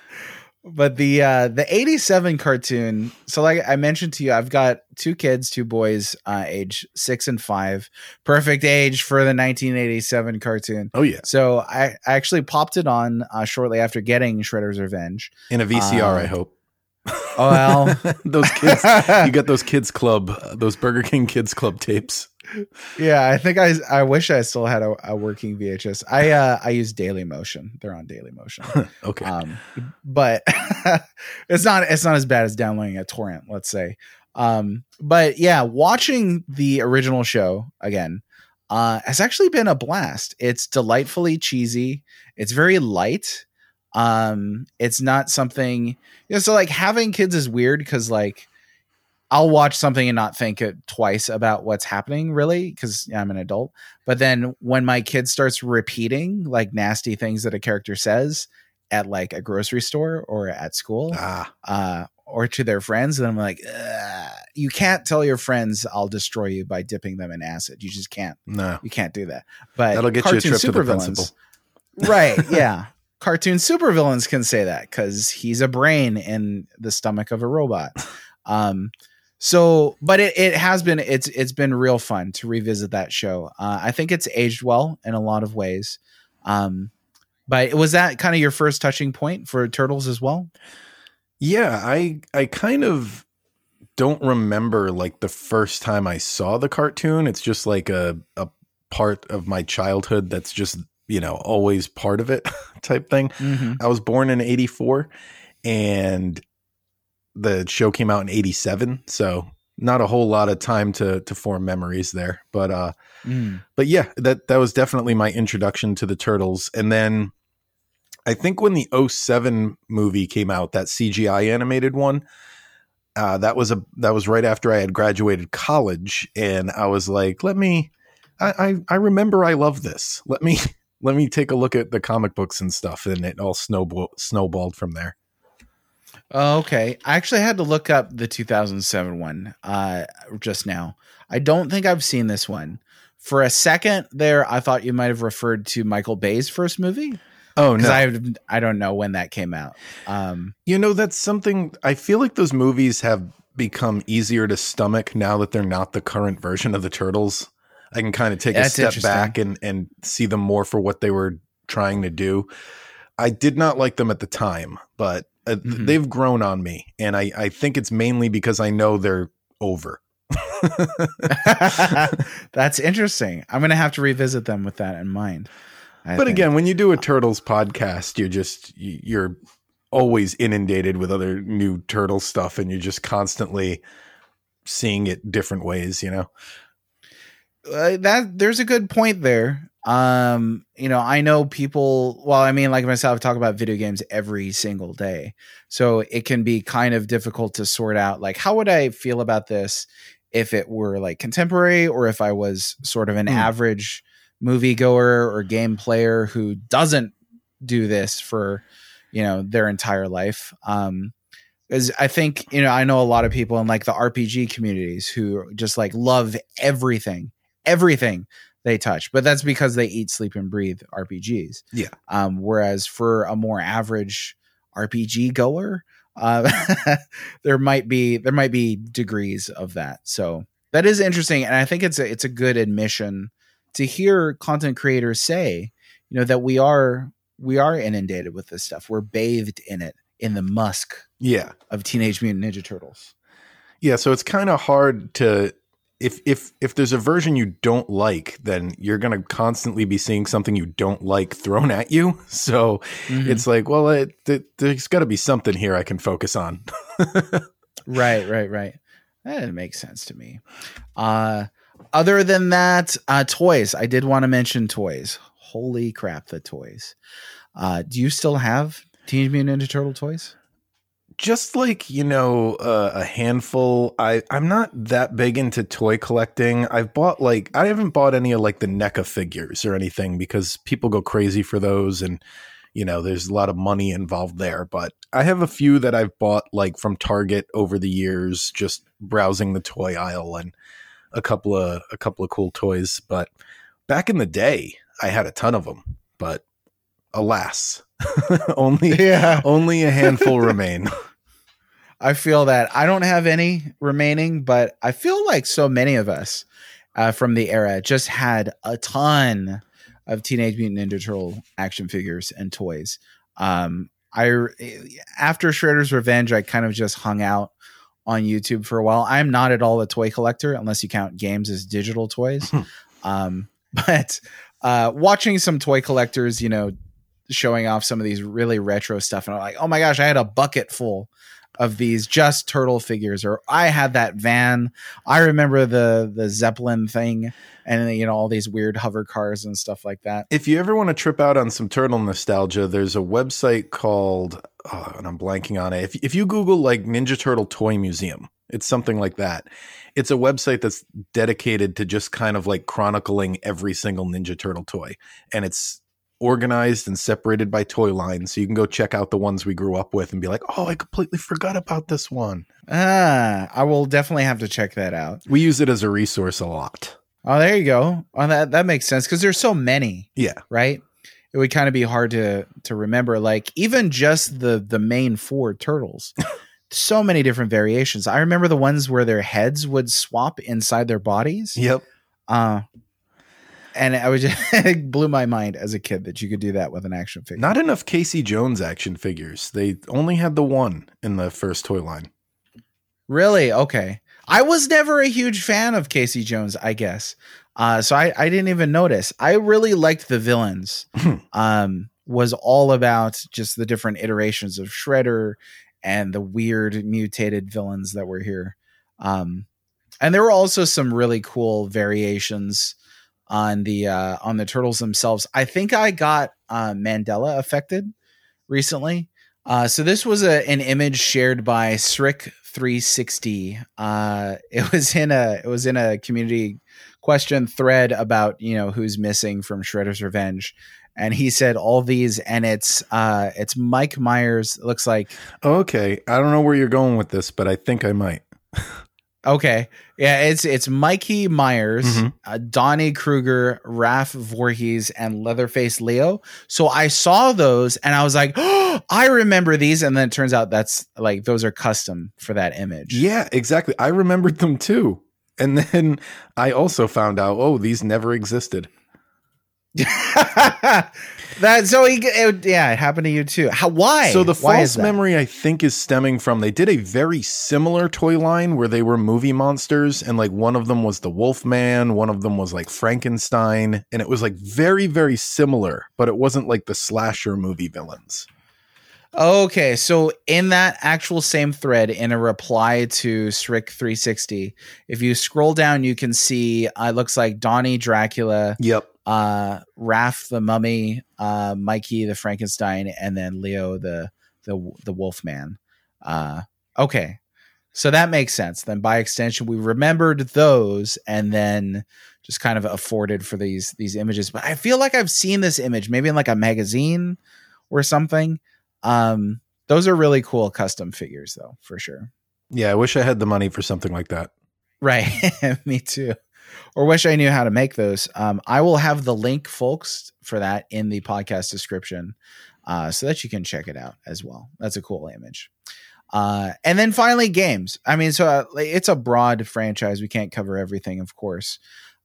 but the uh the 87 cartoon so like i mentioned to you i've got two kids two boys uh age six and five. Perfect age for the 1987 cartoon. Oh yeah. So i, I actually popped it on uh shortly after getting shredder's revenge. In a vcr um, i hope oh well those kids you got those kids club those burger king kids club tapes yeah, I think I I wish I still had a, a working VHS. I uh I use Daily Motion. They're on Daily Motion. okay. Um, but it's not it's not as bad as downloading a torrent, let's say. Um, but yeah, watching the original show again uh has actually been a blast. It's delightfully cheesy. It's very light. Um, it's not something. You know, so like having kids is weird because like I'll watch something and not think it twice about what's happening, really, because I'm an adult. But then when my kid starts repeating like nasty things that a character says at like a grocery store or at school, Ah, uh, or to their friends, then I'm like, "Ugh." you can't tell your friends I'll destroy you by dipping them in acid. You just can't. no. You can't do that. But That'll get you a trip to the principal. right? Yeah, cartoon supervillains can say that because he's a brain in the stomach of a robot. Um, so, but it, it has been it's it's been real fun to revisit that show. Uh, I think it's aged well in a lot of ways. Um, but was that kind of your first touching point for Turtles as well? Yeah, I I kind of don't remember like the first time I saw the cartoon. It's just like a a part of my childhood that's just, you know, always part of it type thing. Mm-hmm. I was born in 84 and the show came out in 87, so not a whole lot of time to to form memories there. But uh Mm. but yeah, that that was definitely my introduction to the turtles. And then I think when the 07 movie came out, that CGI animated one, uh, that was a that was right after I had graduated college, and I was like, let me, I I, I remember I love this. Let me let me take a look at the comic books and stuff, and it all snowball snowballed from there. Oh, okay. I actually had to look up the 2007 one uh, just now. I don't think I've seen this one. For a second there, I thought you might have referred to Michael Bay's first movie Oh no, I I don't know when that came out. Um, You know, that's something I feel like those movies have become easier to stomach now that they're not the current version of the Turtles. I can kind of take a step back and and see them more for what they were trying to do. I did not like them at the time, but uh, Mhm. they've grown on me, and I I think it's mainly because I know they're over. that's interesting. I'm gonna have to revisit them with that in mind. I but think. again, when you do a Turtles podcast, you're just you're always inundated with other new turtle stuff, and you're just constantly seeing it different ways. You know. Uh, that there's a good point there. Um, you know, I know people. Well, I mean, like myself, talk about video games every single day, so it can be kind of difficult to sort out. Like, how would I feel about this if it were like contemporary, or if I was sort of an Hmm. average moviegoer or game player who doesn't do this for you know their entire life. Um, because I think you know I know a lot of people in like the RPG communities who just like love everything, everything they touch, but that's because they eat, sleep, and breathe RPGs. Yeah. Um, whereas for a more average RPG goer, uh, there might be there might be degrees of that. So that is interesting, and I think it's a it's a good admission to hear content creators say, you know, that we are we are inundated with this stuff. We're bathed in it in the musk Yeah. of Teenage Mutant Ninja Turtles. Yeah. So it's kind of hard to if if if there's a version you don't like, then you're gonna constantly be seeing something you don't like thrown at you. So Mm-hmm. it's like, well, it, th- there's got to be something here I can focus on. right, right, right. That makes sense to me. Uh, other than that, uh, toys. I did want to mention toys. Holy crap, the toys. Uh, do you still have Teenage Mutant Ninja Turtle toys? Just like you know, uh, a handful. I I'm not that big into toy collecting. I've bought like I haven't bought any of like the NECA figures or anything because people go crazy for those, and you know, there's a lot of money involved there. But I have a few that I've bought like from Target over the years, just browsing the toy aisle and a couple of a couple of cool toys. But back in the day, I had a ton of them. But alas, only Yeah. only a handful remain. I feel that I don't have any remaining, but I feel like so many of us uh, from the era just had a ton of Teenage Mutant Ninja Turtle action figures and toys. Um, I after Shredder's Revenge, I kind of just hung out on YouTube for a while. I'm not at all a toy collector unless you count games as digital toys. um, but uh, watching some toy collectors, you know, showing off some of these really retro stuff, and I'm like, oh my gosh, I had a bucket full of these just turtle figures. Or I had that van. I remember the the Zeppelin thing, and you know all these weird hover cars and stuff like that. If you ever want to trip out on some turtle nostalgia, there's a website called, oh, and I'm blanking on it. If if you Google like Ninja Turtle Toy Museum, it's something like that. It's a website that's dedicated to just kind of like chronicling every single Ninja Turtle toy, and it's organized and separated by toy lines. So you can go check out the ones we grew up with and be like, oh, I completely forgot about this one. Ah, I will definitely have to check that out. We use it as a resource a lot. Oh, there you go. Oh, that that makes sense because there's so many. Yeah. Right. It would kind of be hard to to remember. Like even just the the main four turtles. so many different variations. I remember the ones where their heads would swap inside their bodies. Yep. Uh and I was just it blew my mind as a kid that you could do that with an action figure. Not enough Casey Jones action figures. They only had the one in the first toy line. Really? Okay. I was never a huge fan of Casey Jones, I guess. Uh, so I, I didn't even notice. I really liked the villains. um, was all about just the different iterations of Shredder and the weird mutated villains that were here. Um, and there were also some really cool variations on the uh, on the turtles themselves. I think I got uh, Mandela affected recently. Uh, so this was a, an image shared by Srick 360. Uh, it was in a it was in a community question thread about you know who's missing from Shredder's Revenge, and he said all these, and it's uh, it's Mike Myers. Looks like Okay. I don't know where you're going with this, but I think I might. Okay. Yeah, it's it's Mikey Myers, Mhm. uh, Donnie Kruger, Raph Voorhees, and Leatherface Leo. So I saw those and I was like, oh, I remember these. And then it turns out that's like those are custom for that image. Yeah, exactly. I remembered them too. And then I also found out, oh, these never existed. that so he it, yeah, it happened to you too. How why? So the Why false memory, I think, is stemming from they did a very similar toy line where they were movie monsters, and like one of them was the Wolfman, one of them was like Frankenstein, and it was like very, very similar, but it wasn't like the slasher movie villains. Okay, so in that actual same thread, in a reply to Srick 360, if you scroll down, you can see uh, it looks like Donnie Dracula, Yep. Uh, Raph the Mummy, uh, Mikey the Frankenstein, and then Leo the the the Wolfman. Uh, okay, so that makes sense. Then by extension, we remembered those, and then just kind of afforded for these these images. But I feel like I've seen this image, maybe in like a magazine or something. Um, those are really cool custom figures, though, for sure. Yeah, I wish I had the money for something like that. Right. Me too. Or wish I knew how to make those. Um, I will have the link, folks, for that in the podcast description uh, so that you can check it out as well. That's a cool image. Uh, and then finally, games. I mean, so uh, it's a broad franchise. We can't cover everything, of course.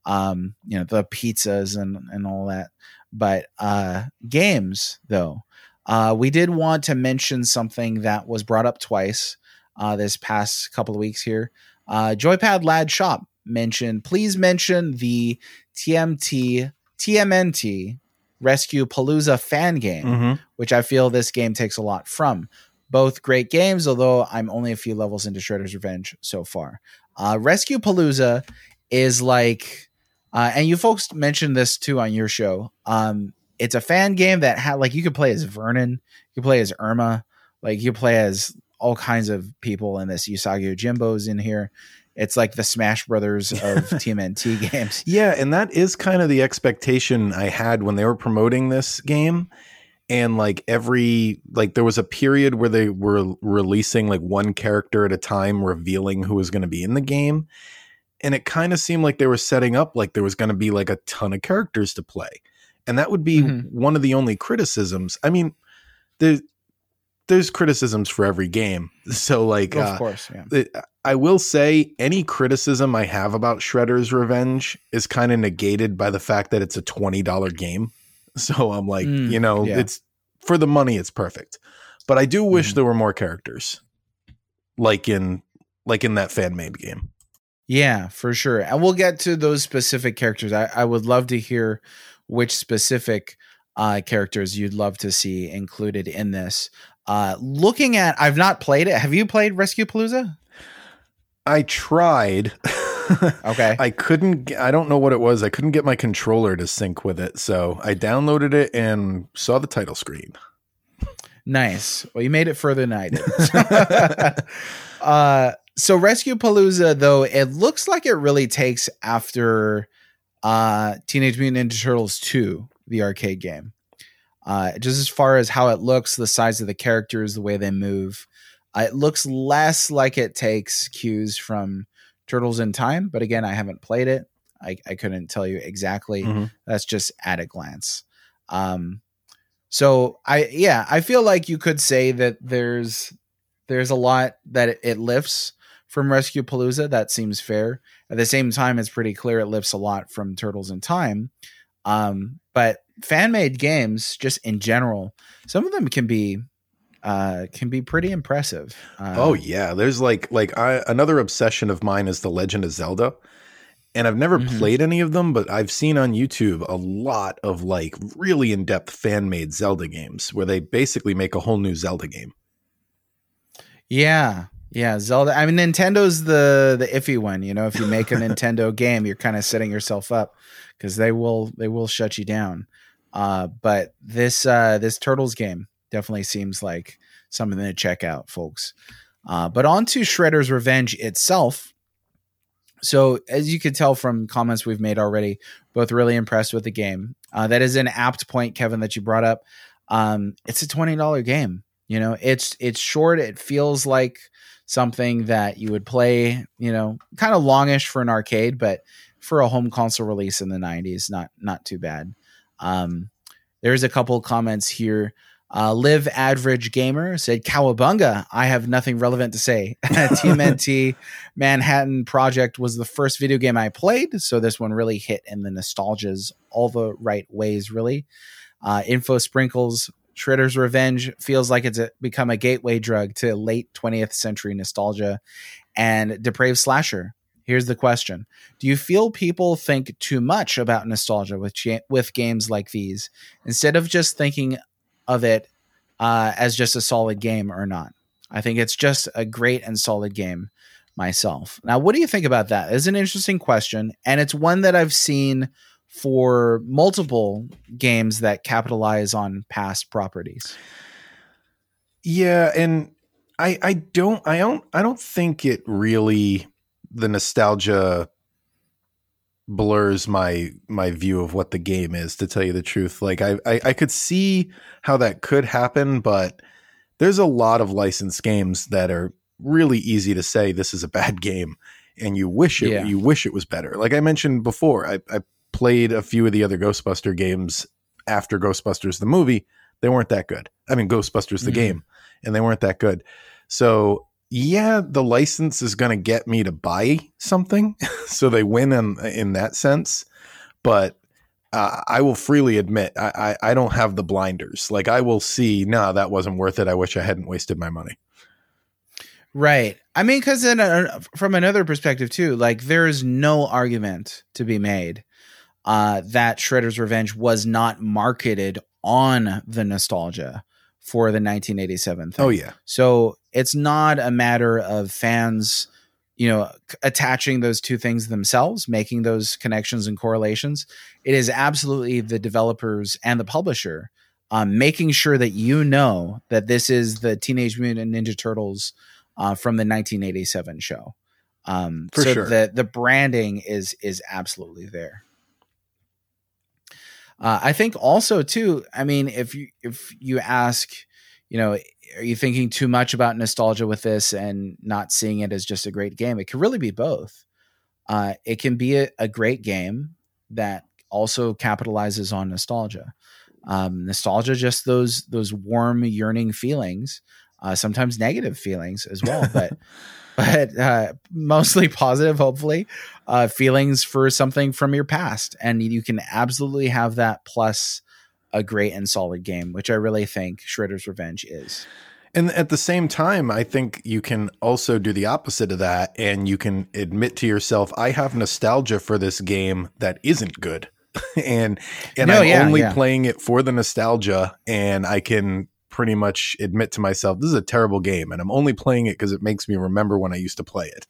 Um, you know, the pizzas and, and all that. But uh, games, though, uh, we did want to mention something that was brought up twice uh, this past couple of weeks here. Uh, Joypad Lad Shop mentioned, please mention the TMT, TMNT Rescue Palooza fan game, Mm-hmm. which I feel this game takes a lot from. Both great games, although I'm only a few levels into Shredder's Revenge so far. Uh, Rescue Palooza is like, uh, and you folks mentioned this too on your show. Um, it's a fan game that had like you could play as Vernon, you could play as Irma, like you play as all kinds of people in this. Usagi Yojimbo's in here. It's like the Smash Brothers of TMNT games. Yeah, and that is kind of the expectation I had when they were promoting this game. And like every like there was a period where they were releasing like one character at a time, revealing who was going to be in the game. And it kind of seemed like they were setting up like there was going to be like a ton of characters to play. And that would be Mhm. one of the only criticisms. I mean, there's there's criticisms for every game. So like of uh, course, yeah. it, I will say any criticism I have about Shredder's Revenge is kind of negated by the fact that it's a $20 game. So I'm like, Mm, you know, yeah. it's for the money it's perfect. But I do wish Mhm. there were more characters. Like in like in that fan made game. Yeah, for sure. And we'll get to those specific characters. I, I would love to hear which specific uh, characters you'd love to see included in this. Uh, looking at, I've not played it. Have you played Rescue Palooza? I tried. Okay. I couldn't. I don't know what it was. I couldn't get my controller to sync with it, so I downloaded it and saw the title screen. Nice. Well, you made it further than I did. uh, so Rescue Palooza, though, it looks like it really takes after uh, Teenage Mutant Ninja Turtles 2, the arcade game. Uh, just as far as how it looks, the size of the characters, the way they move, uh, it looks less like it takes cues from Turtles in Time. But again, I haven't played it. I, I couldn't tell you exactly. Mhm. That's just at a glance. Um, so I yeah, I feel like you could say that there's there's a lot that it, it lifts from Rescue Palooza. That seems fair. At the same time, it's pretty clear it lifts a lot from Turtles in Time. Um, but fan made games, just in general, some of them can be uh can be pretty impressive. Uh, Oh yeah, there's like like I another obsession of mine is the Legend of Zelda. And I've never Mhm. played any of them, but I've seen on YouTube a lot of like really in-depth fan-made Zelda games where they basically make a whole new Zelda game. Yeah. Yeah, Zelda. I mean, Nintendo's the the iffy one. You know, if you make a Nintendo game, you're kind of setting yourself up because they will they will shut you down. Uh, but this uh, this Turtles game definitely seems like something to check out, folks. Uh, but on to Shredder's Revenge itself. So, as you can tell from comments we've made already, both really impressed with the game. Uh, that is an apt point, Kevin, that you brought up. Um, it's a twenty dollar game. You know, it's it's short. It feels like something that you would play. You know, kind of longish for an arcade, but for a home console release in the '90s, not not too bad. Um, there's a couple comments here. Uh, Live Average Gamer said, Cowabunga, I have nothing relevant to say. TMNT Manhattan Project was the first video game I played, so this one really hit in the nostalgias all the right ways, really. Uh, Info Sprinkles, Shredder's Revenge feels like it's a, become a gateway drug to late 20th century nostalgia. And Depraved Slasher, here's the question Do you feel people think too much about nostalgia with, cha- with games like these instead of just thinking of it uh, as just a solid game or not. I think it's just a great and solid game myself. Now, what do you think about that? It's an interesting question, and it's one that I've seen for multiple games that capitalize on past properties. Yeah, and I I don't I don't I don't think it really the nostalgia blurs my my view of what the game is to tell you the truth. Like I I, I could see how that could happen, but there's a lot of licensed games that are really easy to say this is a bad game and you wish it Yeah. you wish it was better. Like I mentioned before, I, I played a few of the other Ghostbuster games after Ghostbusters the movie. They weren't that good. I mean Ghostbusters the Mhm. game and they weren't that good. So yeah, the license is going to get me to buy something, so they win in in that sense. But uh, I will freely admit I, I I don't have the blinders. Like I will see, no, that wasn't worth it. I wish I hadn't wasted my money. Right. I mean, because uh, from another perspective too, like there is no argument to be made uh, that Shredder's Revenge was not marketed on the nostalgia for the 1987 thing. Oh yeah, So it's not a matter of fans, you know, attaching those two things themselves, making those connections and correlations. It is absolutely the developers and the publisher um, making sure that you know that this is the Teenage Mutant Ninja Turtles uh, from the 1987 show. Um, For so sure. the the branding is is absolutely there. Uh, I think also too. I mean, if you if you ask, you know, are you thinking too much about nostalgia with this and not seeing it as just a great game? It can really be both. Uh, it can be a, a great game that also capitalizes on nostalgia. Um, nostalgia, just those those warm, yearning feelings, uh, sometimes negative feelings as well, but but uh, mostly positive, hopefully, uh, feelings for something from your past, and you can absolutely have that plus a great and solid game, which I really think Shredder's Revenge is. and at the same time, I think you can also do the opposite of that, and you can admit to yourself, I have nostalgia for this game that isn't good. and and No, I'm yeah, only yeah. playing it for the nostalgia and I can pretty much admit to myself this is a terrible game and I'm only playing it because it makes me remember when I used to play it.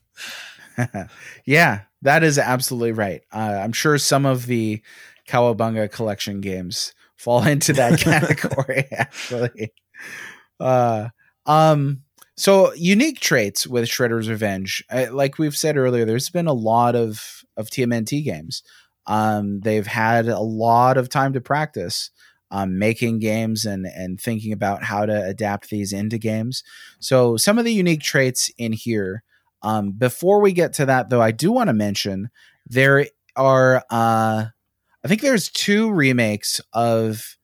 yeah, that is absolutely right. Uh, I'm sure some of the Cowabunga collection games fall into that category. actually, uh, um, so unique traits with Shredder's Revenge, uh, like we've said earlier, there's been a lot of of TMNT games. Um, they've had a lot of time to practice. Um, making games and and thinking about how to adapt these into games. So some of the unique traits in here um, before we get to that, though, I do want to mention there are, uh, I think there's two remakes of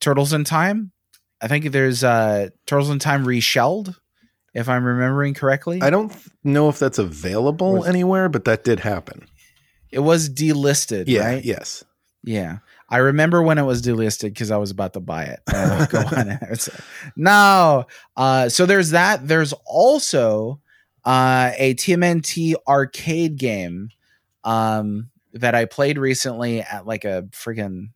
Turtles in Time. I think there's uh, Turtles in Time reshelled, if I'm remembering correctly. I don't know if that's available anywhere, but that did happen. it was delisted, Yeah, right? yes. Yeah. I remember when it was delisted because I was about to buy it. Would go on. No. Uh, so there's that. There's also uh, a TMNT arcade game um, that I played recently at like a freaking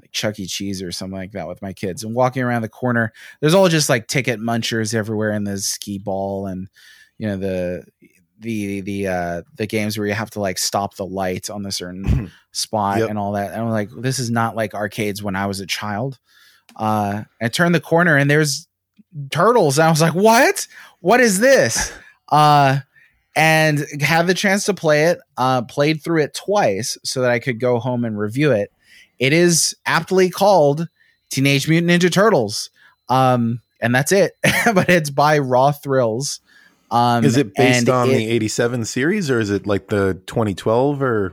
like Chuck E. Cheese or something like that with my kids. And walking around the corner, there's all just like ticket munchers everywhere in the Skee-Ball and you know the the the uh the games where you have to like stop the light on a certain spot Yep. and all that. And I'm like, this is not like arcades when I was a child. Uh I turned the corner and there's turtles. And I was like, what? What is this? Uh and had the chance to play it, uh, played through it twice so that I could go home and review it. It is aptly called Teenage Mutant Ninja Turtles. Um, and that's it. but it's by Raw Thrills. Um, Is it based on it- the 87 series or is it like the 2012 or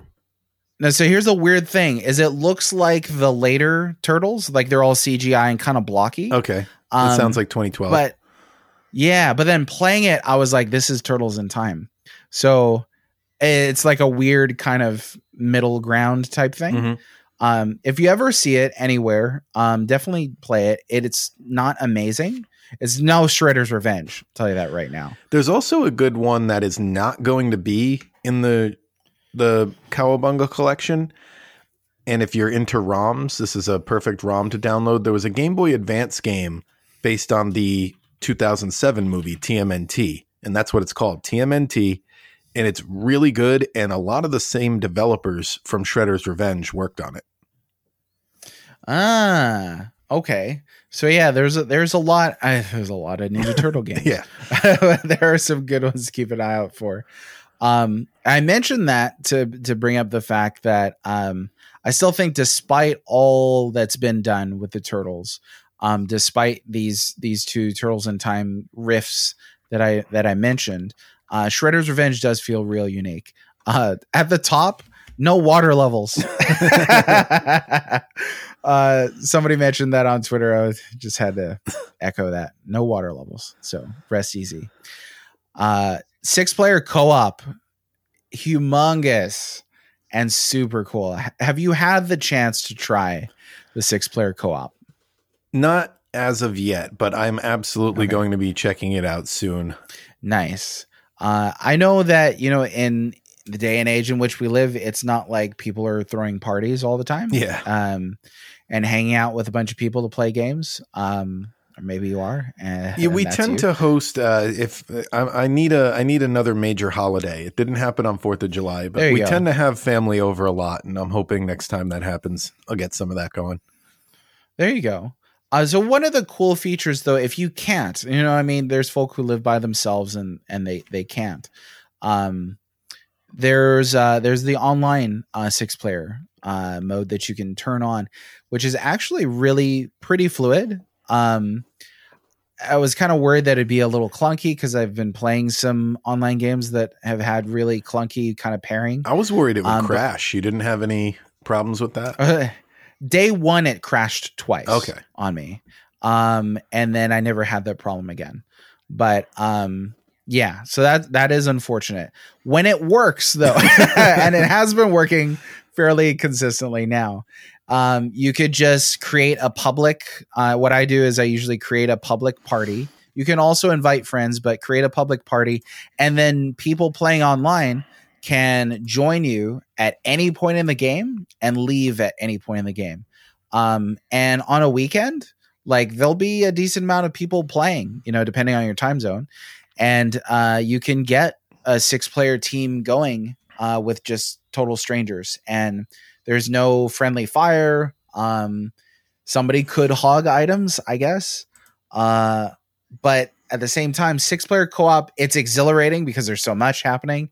No, so here's a weird thing: is it looks like the later turtles, like they're all CGI and kind of blocky. Okay. Um, It sounds like 2012. but yeah, but then playing it, I was like, this is Turtles in Time. So it's like a weird kind of middle ground type thing. Mhm. Um, if you ever see it anywhere, um, definitely play it. it. It's not amazing. It's no Shredder's Revenge. I'll tell you that right now. There's also a good one that is not going to be in the the Cowabunga collection. And if you're into ROMs, this is a perfect ROM to download. There was a Game Boy Advance game based on the 2007 movie TMNT, and that's what it's called, TMNT. And it's really good, and a lot of the same developers from Shredder's Revenge worked on it. Ah, okay. So yeah, there's a, there's a lot. I, there's a lot of Ninja Turtle games. Yeah. there are some good ones to keep an eye out for. Um, I mentioned that to to bring up the fact that um, I still think, despite all that's been done with the turtles, um, despite these these two turtles in time riffs that I that I mentioned, uh, Shredder's Revenge does feel real unique. Uh, at the top, no water levels. uh, somebody mentioned that on Twitter. I just had to echo that. No water levels. So rest easy. Uh, six player co op, humongous and super cool. H- have you had the chance to try the six player co op? Not as of yet, but I'm absolutely Okay. going to be checking it out soon. Nice. Uh, I know that, you know, in the day and age in which we live, it's not like people are throwing parties all the time. Yeah. Um, and hanging out with a bunch of people to play games. Um, or maybe you are. Uh, Yeah, we and tend you. to host. Uh, if I, I need a, I need another major holiday. It didn't happen on Fourth of July, but we go. tend to have family over a lot, and I'm hoping next time that happens, I'll get some of that going. There you go. Uh, so one of the cool features, though, if you can't, you know, I mean, there's folk who live by themselves and and they they can't. Um, there's uh, there's the online uh, six player uh, mode that you can turn on, which is actually really pretty fluid. Um, I was kind of worried that it'd be a little clunky because I've been playing some online games that have had really clunky kind of pairing. I was worried it would Um, crash. You didn't have any problems with that? Uh, day one it crashed twice Okay. on me um and then i never had that problem again but um yeah so that that is unfortunate when it works though and it has been working fairly consistently now um you could just create a public uh what i do is i usually create a public party you can also invite friends but create a public party and then people playing online can join you at any point in the game and leave at any point in the game. Um, and on a weekend, like there'll be a decent amount of people playing, you know, depending on your time zone. And uh, you can get a six player team going uh, with just total strangers. And there's no friendly fire. Um, somebody could hog items, I guess. Uh, but at the same time, six player co op, it's exhilarating because there's so much happening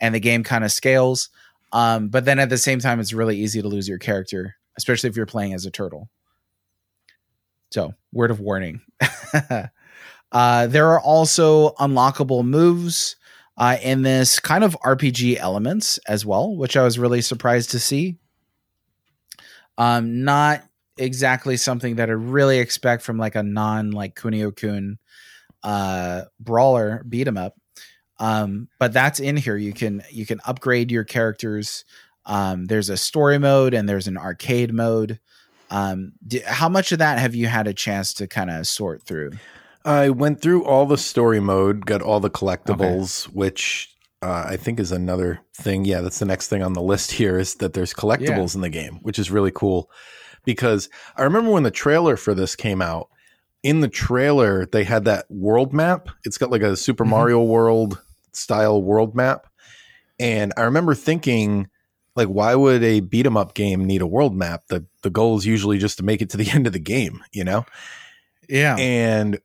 and the game kind of scales. Um, but then at the same time, it's really easy to lose your character, especially if you're playing as a turtle. So, word of warning. uh, there are also unlockable moves uh, in this kind of RPG elements as well, which I was really surprised to see. Um, not exactly something that I really expect from like a non like Kunio Kun uh, brawler beat 'em up. Um, but that's in here. You can you can upgrade your characters. Um, there's a story mode and there's an arcade mode. Um, d- how much of that have you had a chance to kind of sort through? I went through all the story mode, got all the collectibles, okay. which uh, I think is another thing. Yeah, that's the next thing on the list here is that there's collectibles yeah. in the game, which is really cool. Because I remember when the trailer for this came out, in the trailer, they had that world map. It's got like a Super mm-hmm. Mario World style world map. And I remember thinking, like, why would a beat 'em up game need a world map? The the goal is usually just to make it to the end of the game, you know? Yeah. And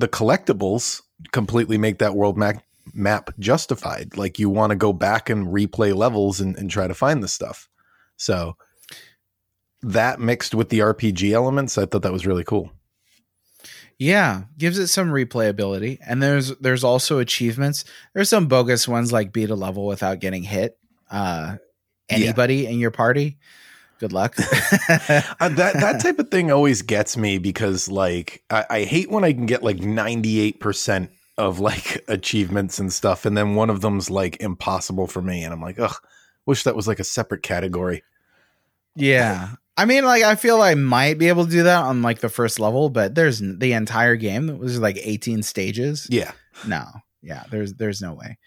the collectibles completely make that world map map justified. Like you want to go back and replay levels and, and try to find the stuff. So that mixed with the RPG elements, I thought that was really cool. Yeah, gives it some replayability. And there's there's also achievements. There's some bogus ones like beat a level without getting hit. Uh anybody yeah. in your party. Good luck. uh, that that type of thing always gets me because like I, I hate when I can get like 98% of like achievements and stuff, and then one of them's like impossible for me, and I'm like, ugh, wish that was like a separate category. Yeah. I mean, like, I feel I might be able to do that on like the first level, but there's the entire game. It was like 18 stages. Yeah. No. Yeah. There's there's no way.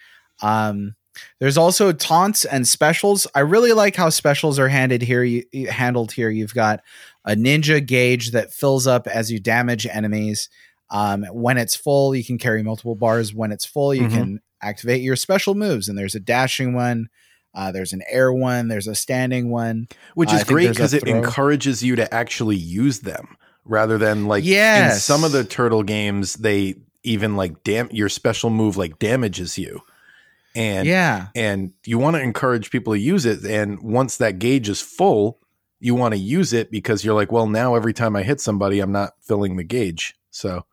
Um, there's also taunts and specials. I really like how specials are handed here. You, handled here. You've got a ninja gauge that fills up as you damage enemies. Um, when it's full, you can carry multiple bars. When it's full, you mm-hmm. can activate your special moves. And there's a dashing one, uh, there's an air one. There's a standing one, which is uh, great because it encourages you to actually use them rather than like yes. in some of the turtle games they even like dam your special move like damages you and yeah and you want to encourage people to use it and once that gauge is full you want to use it because you're like well now every time i hit somebody i'm not filling the gauge so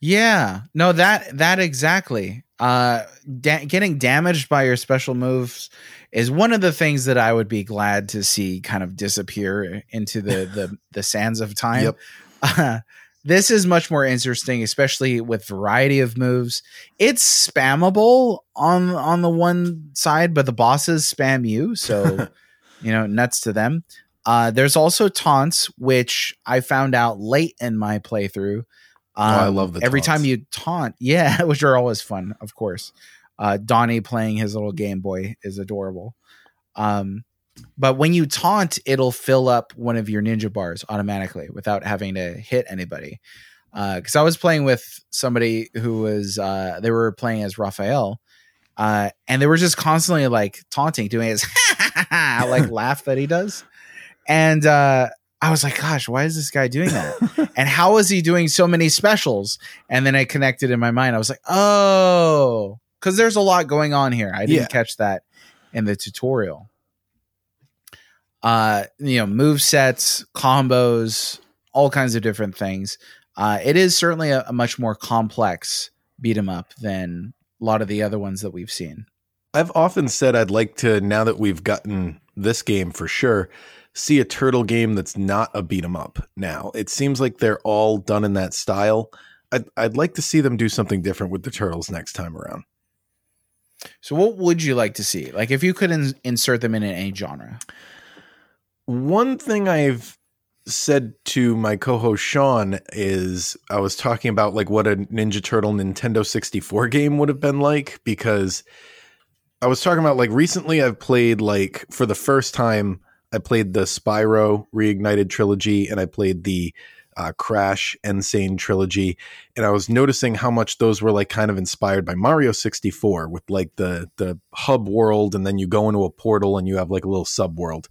yeah no that that exactly uh da- getting damaged by your special moves is one of the things that I would be glad to see kind of disappear into the the, the sands of time. Yep. Uh, this is much more interesting, especially with variety of moves. It's spammable on on the one side, but the bosses spam you, so you know, nuts to them. Uh, there's also taunts, which I found out late in my playthrough um, oh, I love the every taunts. time you taunt, yeah, which are always fun, of course. Uh, Donnie playing his little Game Boy is adorable. Um, but when you taunt, it'll fill up one of your ninja bars automatically without having to hit anybody. Because uh, I was playing with somebody who was uh, they were playing as Raphael, uh, and they were just constantly like taunting, doing his like laugh that he does, and uh, I was like, gosh, why is this guy doing that? and how is he doing so many specials? And then I connected in my mind. I was like, oh, because there's a lot going on here. I didn't yeah. catch that in the tutorial. Uh, you know, move sets, combos, all kinds of different things. Uh, it is certainly a, a much more complex beat 'em up than a lot of the other ones that we've seen. I've often said I'd like to now that we've gotten this game for sure see a turtle game that's not a beat 'em up now. It seems like they're all done in that style. I'd, I'd like to see them do something different with the turtles next time around. So, what would you like to see? Like, if you could in- insert them in any genre? One thing I've said to my co-host Sean is I was talking about like what a Ninja Turtle Nintendo 64 game would have been like because I was talking about like recently I've played like for the first time I played the Spyro Reignited trilogy and I played the uh, Crash N. Sane trilogy, and I was noticing how much those were like kind of inspired by Mario 64 with like the the hub world, and then you go into a portal and you have like a little sub world.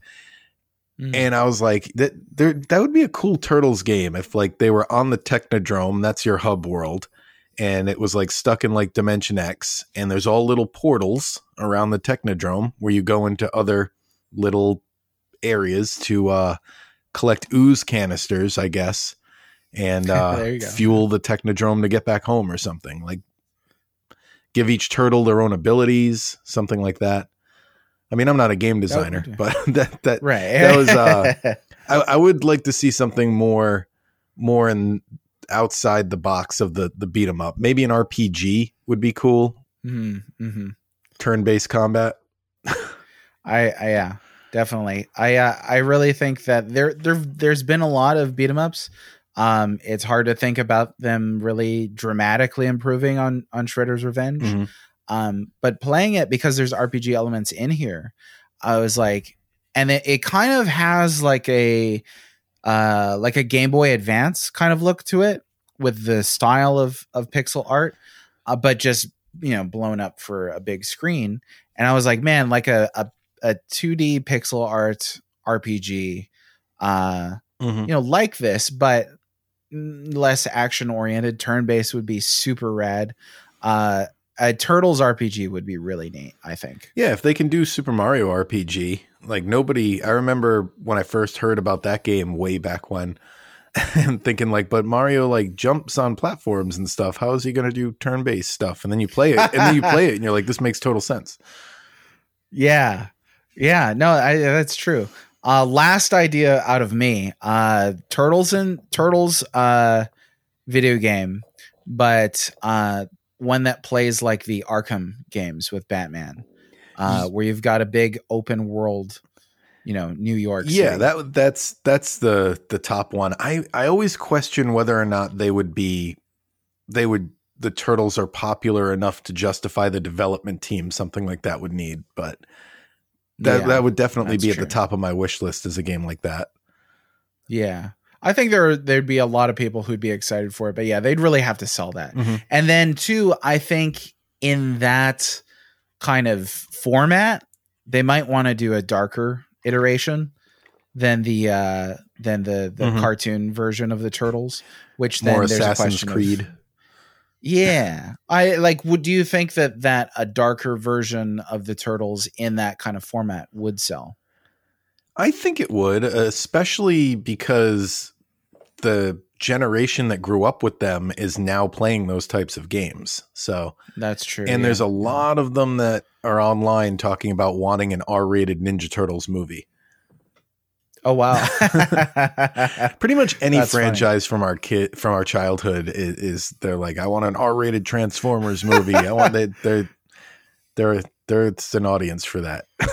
Mm. And I was like, that there that would be a cool Turtles game if like they were on the Technodrome, that's your hub world, and it was like stuck in like Dimension X, and there's all little portals around the Technodrome where you go into other little areas to uh collect ooze canisters, I guess, and uh, There you go. fuel the Technodrome to get back home or something. Like give each turtle their own abilities, something like that. I mean, I'm not a game designer, would- but that that right. that was, uh, I, I would like to see something more more in outside the box of the the beat 'em up. Maybe an RPG would be cool. mm-hmm. hmm Turn based combat. I, I yeah, definitely. I uh, I really think that there there there's been a lot of beat 'em ups. Um, it's hard to think about them really dramatically improving on on Shredder's Revenge. Mhm. Um, but playing it because there's RPG elements in here, I was like, and it, it kind of has like a uh like a Game Boy Advance kind of look to it with the style of of pixel art, uh, but just you know blown up for a big screen. And I was like, man, like a a, a 2D pixel art RPG, uh, Mhm. you know, like this, but less action oriented, turn based would be super rad. Uh, a Turtles RPG would be really neat, I think. Yeah, if they can do Super Mario RPG, like nobody, I remember when I first heard about that game way back when, and thinking like, but Mario like jumps on platforms and stuff. How is he going to do turn based stuff? And then you play it, and then you play it, and you're like, this makes total sense. Yeah. Yeah. No, I, that's true. Uh, last idea out of me, uh, Turtles and Turtles, uh, video game, but, uh, one that plays like the Arkham games with Batman, uh, where you've got a big open world, you know, New York. Yeah, that that's that's the the top one. I I always question whether or not they would be, they would the turtles are popular enough to justify the development team something like that would need, but. That Yeah, that would definitely be at true. the top of my wish list as a game like that. yeah. I think there there'd be a lot of people who'd be excited for it, but yeah, they'd really have to sell that. Mhm. And then two, I think in that kind of format, they might want to do a darker iteration than the uh than the the Mhm. cartoon version of the turtles, which then More there's a Assassin's question of- Creed. yeah. I like would do you think that that a darker version of the turtles in that kind of format would sell? I think it would, especially because the generation that grew up with them is now playing those types of games. So, That's true. and yeah. there's a lot of them that are online talking about wanting an R-rated Ninja Turtles movie. Oh wow. Pretty much any That's funny. franchise from our kid from our childhood is, is they're like, I want an R-rated Transformers movie. I want they they're they're they're it's an audience for that.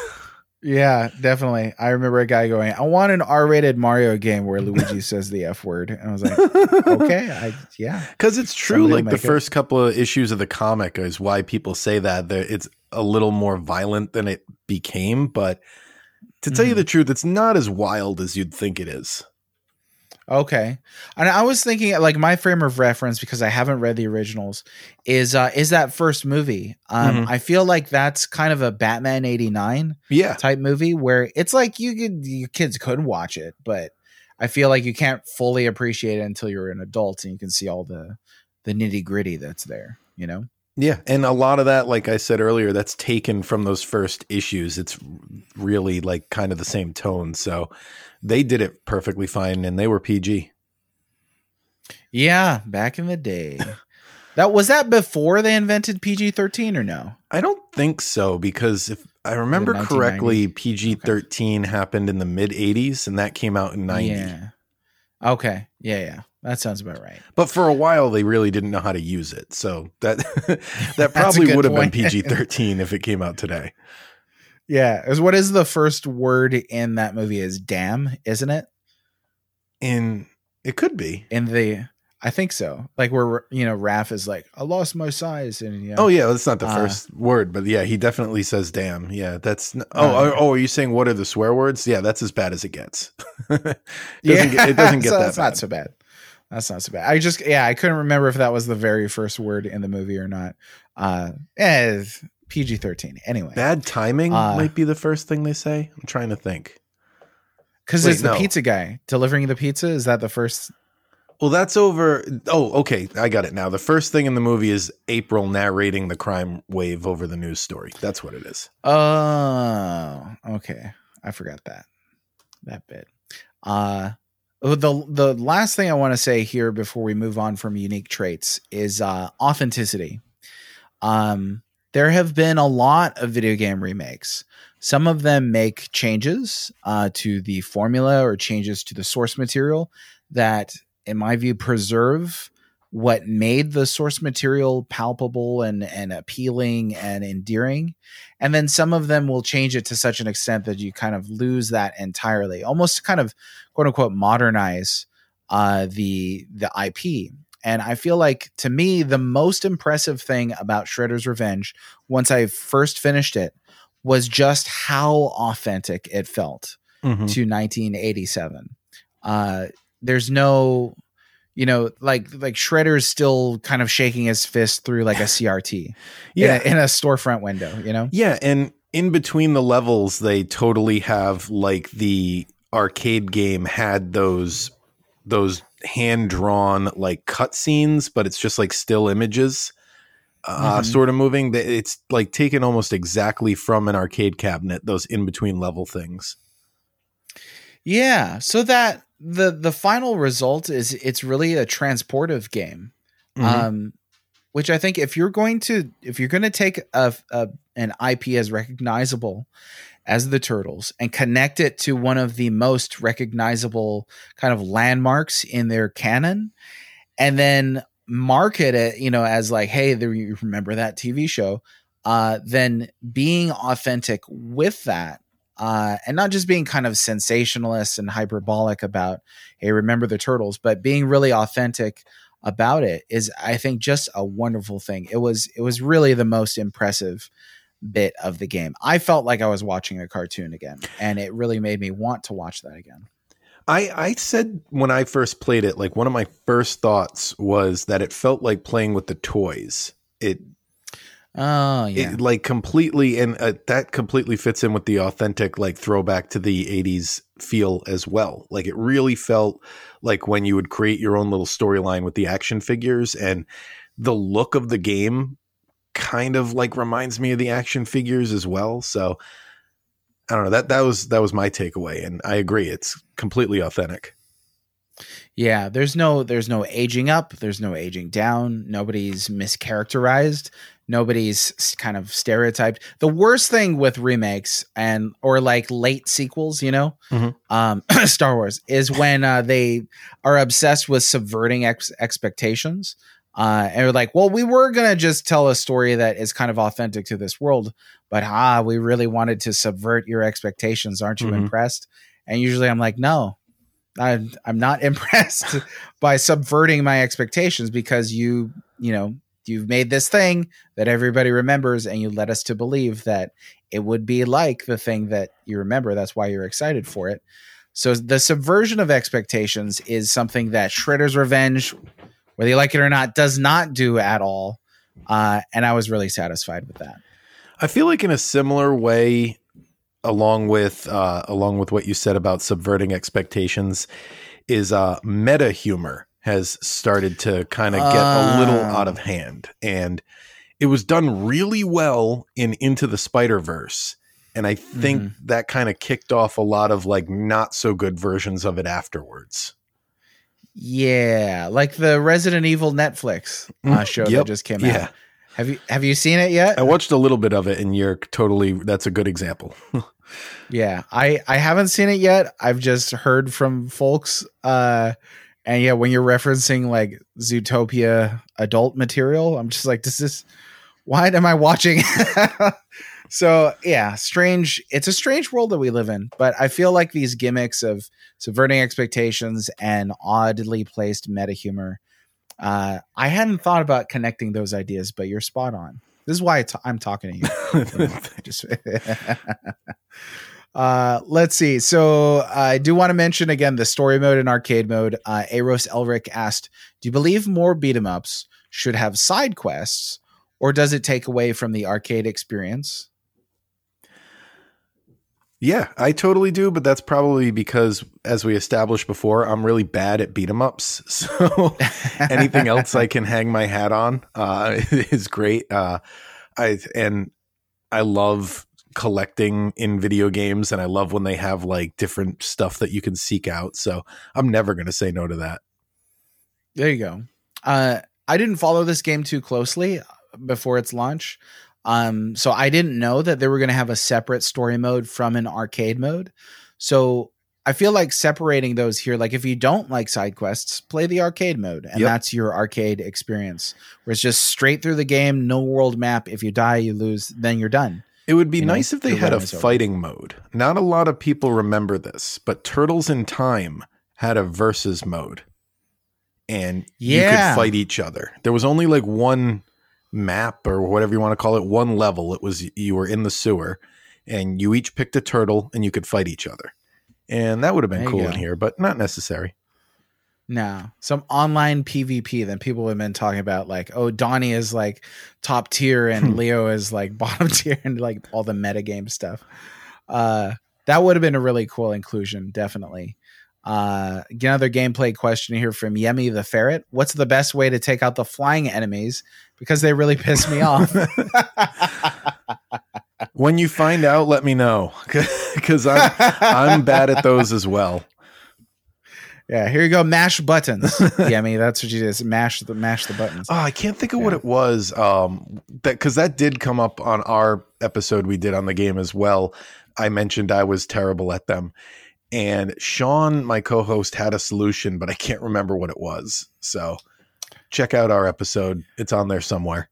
Yeah, definitely. I remember a guy going, "I want an R-rated Mario game where Luigi says the F word," and I was like, "Okay, I yeah, Because it's true, Somebody like the it. first couple of issues of the comic is why people say that that it's a little more violent than it became. But to tell you Mhm. the truth, it's not as wild as you'd think it is. Okay." And I was thinking, like, my frame of reference because I haven't read the originals is uh is that first movie. Um, Mhm. I feel like that's kind of a Batman '89 Yeah, type movie where it's like you could your kids could watch it, but I feel like you can't fully appreciate it until you're an adult and you can see all the the nitty gritty that's there. You know. yeah, and a lot of that, like I said earlier, that's taken from those first issues. It's really like kind of the same tone, so they did it perfectly fine, and they were PG. Yeah, back in the day. that was that before they invented PG thirteen or no? I don't think so because if I remember correctly, PG thirteen happened in the mid '80s, and that came out in '90. Yeah. Okay. Yeah, yeah. That sounds about right. But for a while, they really didn't know how to use it. So that that probably would have been. PG thirteen if it came out today. Yeah. Is what is the first word in that movie is damn, isn't it? In it could be. In the I think so. Like where you know Raph is like, I lost my size, and you know, Oh yeah, that's not the Uh, first word, but yeah, he definitely says "damn." Yeah, that's. Oh, Uh, oh, oh, are you saying what are the swear words? Yeah, that's as bad as it gets. doesn't get, it doesn't get so that that's bad. not so bad. That's not so bad. I just yeah, I couldn't remember if that was the very first word in the movie or not. Uh, eh, PG thirteen anyway, Bad timing Uh, might be the first thing they say. I'm trying to think. because it's the no. pizza guy delivering the pizza. Is that the first? Well, that's over. Oh, okay, I got it now. The first thing in the movie is April narrating the crime wave over the news story. That's what it is. Oh, okay. I forgot that that bit. Uh oh, the the last thing I want to say here before we move on from unique traits is uh authenticity. Um there have been a lot of video game remakes. Some of them make changes uh, to the formula or changes to the source material that, in my view, preserve what made the source material palpable and, and appealing and endearing. And then some of them will change it to such an extent that you kind of lose that entirely, almost kind of quote unquote modernize uh, the the IP. And I feel like to me, the most impressive thing about Shredder's Revenge, once I first finished it, was just how authentic it felt Mhm. to 1987. Uh, there's no, you know, like like Shredder's still kind of shaking his fist through like a CRT, Yeah, in a, in a storefront window. You know, Yeah, and in between the levels, they totally have like the arcade game had those those hand drawn like cutscenes, but it's just like still images, uh, Mhm. sort of moving. It's like taken almost exactly from an arcade cabinet. Those in between level things. yeah. So that the the final result is it's really a transportive game. Mhm. um which i think if you're going to if you're going to take a, a an ip as recognizable as the turtles and connect it to one of the most recognizable kind of landmarks in their canon and then market it you know as like hey there you remember that tv show uh then being authentic with that uh, and not just being kind of sensationalist and hyperbolic about, hey, remember the turtles, but being really authentic about it is I think just a wonderful thing. It was it was really the most impressive bit of the game. I felt like I was watching a cartoon again and it really made me want to watch that again. I, I said when I first played it, like one of my first thoughts was that it felt like playing with the toys. It Oh yeah. it like completely and uh, that completely fits in with the authentic like throwback to the 80s feel as well like it really felt like when you would create your own little storyline with the action figures and the look of the game kind of like reminds me of the action figures as well so i don't know that that was that was my takeaway and i agree it's completely authentic Yeah, there's no there's no aging up, there's no aging down, nobody's mischaracterized, nobody's kind of stereotyped. The worst thing with remakes and or like late sequels, you know, Mhm. um Star Wars is when uh, they are obsessed with subverting ex- expectations. Uh, and they're like, well, we were gonna just tell a story that is kind of authentic to this world, but ah, we really wanted to subvert your expectations. Aren't you Mhm. impressed? And usually, I'm like, no, I'm I'm not impressed by subverting my expectations because you you know you've made this thing that everybody remembers and you led us to believe that it would be like the thing that you remember. That's why you're excited for it. So the subversion of expectations is something that Shredder's Revenge, whether you like it or not, does not do at all. Uh, and I was really satisfied with that. I feel like in a similar way, along with uh, along with what you said about subverting expectations, is uh, meta humor has started to kind of get a little Ah. out of hand, and it was done really well in Into the Spider Verse, and I think that kind of kicked off a lot of like not so good versions of it afterwards. Yeah, like the Resident Evil Netflix uh, Mm, show that just came Yeah. out. Have you have you seen it yet? I watched a little bit of it, and you're totally that's a good example. Yeah, I I haven't seen it yet. I've just heard from folks. Uh, and yeah, when you're referencing like Zootopia adult material, I'm just like, this is why am I watching? so yeah, strange. It's a strange world that we live in, but I feel like these gimmicks of subverting expectations and oddly placed meta humor Uh, I hadn't thought about connecting those ideas, but you're spot on. This is why I'm talking to you. Just uh, let's see. So I do want to mention again the story mode and arcade mode. Uh, Eros Elric asked, "Do you believe more beat 'em ups should have side quests, or does it take away from the arcade experience?" Yeah, I totally do, but that's probably because, as we established before, I'm really bad at beat 'em ups. So anything else I can hang my hat on uh, is great. Uh, I and I love collecting in video games, and I love when they have like different stuff that you can seek out. So I'm never going to say no to that. There you go. Uh, I didn't follow this game too closely before its launch. Um, so I didn't know that they were going to have a separate story mode from an arcade mode. So I feel like separating those here, like if you don't like side quests, play the arcade mode, and Yep. that's your arcade experience, where it's just straight through the game, no world map. If you die, you lose, then you're done. It would be You know, nice if they had a is over. fighting mode. Not a lot of people remember this, but Turtles in Time had a versus mode. And you could fight each other. There was only like one map or whatever you want to call it, one level. It was you were in the sewer and you each picked a turtle and you could fight each other. And that would have been There cool in here, but not necessary. No, some online PvP. Then people have been talking about like, oh, Donnie is like top tier and Leo is like bottom tier and like all the metagame stuff. Uh, that would have been a really cool inclusion, definitely. Uh, another gameplay question here from Yemi the Ferret. What's the best way to take out the flying enemies? Because they really piss me off. When you find out, let me know because I'm I'm bad at those as well. yeah, here you go. Mash buttons. Yemi, that's what you did. Mash the mash the buttons. Oh, I can't think of what it was. Um, that because that did come up on our episode we did on the game as well. I mentioned I was terrible at them, and Sean, my co-host, had a solution, but I can't remember what it was. So check out our episode; it's on there somewhere.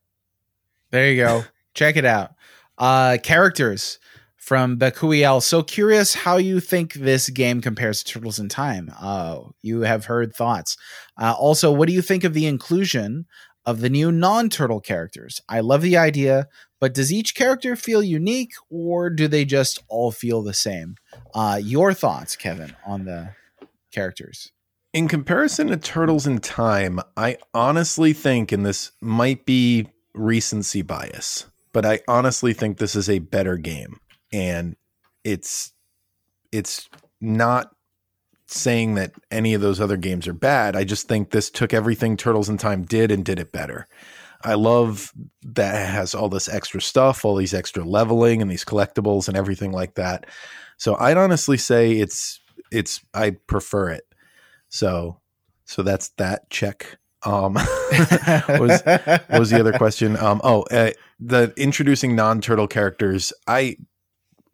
There you go. Check it out. Uh, characters from Bakuiel. So curious how you think this game compares to Turtles in Time. Uh, you have heard thoughts. Uh, also, what do you think of the inclusion of the new non-turtle characters? I love the idea, but does each character feel unique, or do they just all feel the same? Uh, your thoughts, Kevin, on the characters? In comparison to Turtles in Time, I honestly think, and this might be recency bias, but I honestly think this is a better game. And it's it's not saying that any of those other games are bad. I just think this took everything Turtles in Time did and did it better. I love that it has all this extra stuff, all these extra leveling and these collectibles and everything like that. So I'd honestly say it's it's I prefer it. So so that's that check. Um what was what was the other question? Um oh uh, the introducing non-turtle characters. I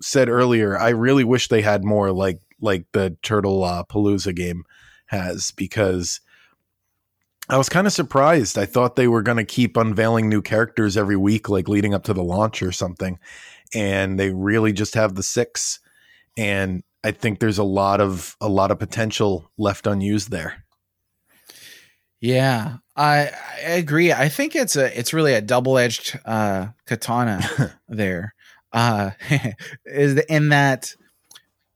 said earlier I really wish they had more like like the Turtle uh, Palooza game has because I was kind of surprised. I thought they were going to keep unveiling new characters every week like leading up to the launch or something and they really just have the six and I think there's a lot of a lot of potential left unused there. Yeah, I, I agree. I think it's a it's really a double edged uh, katana there. Uh, is in that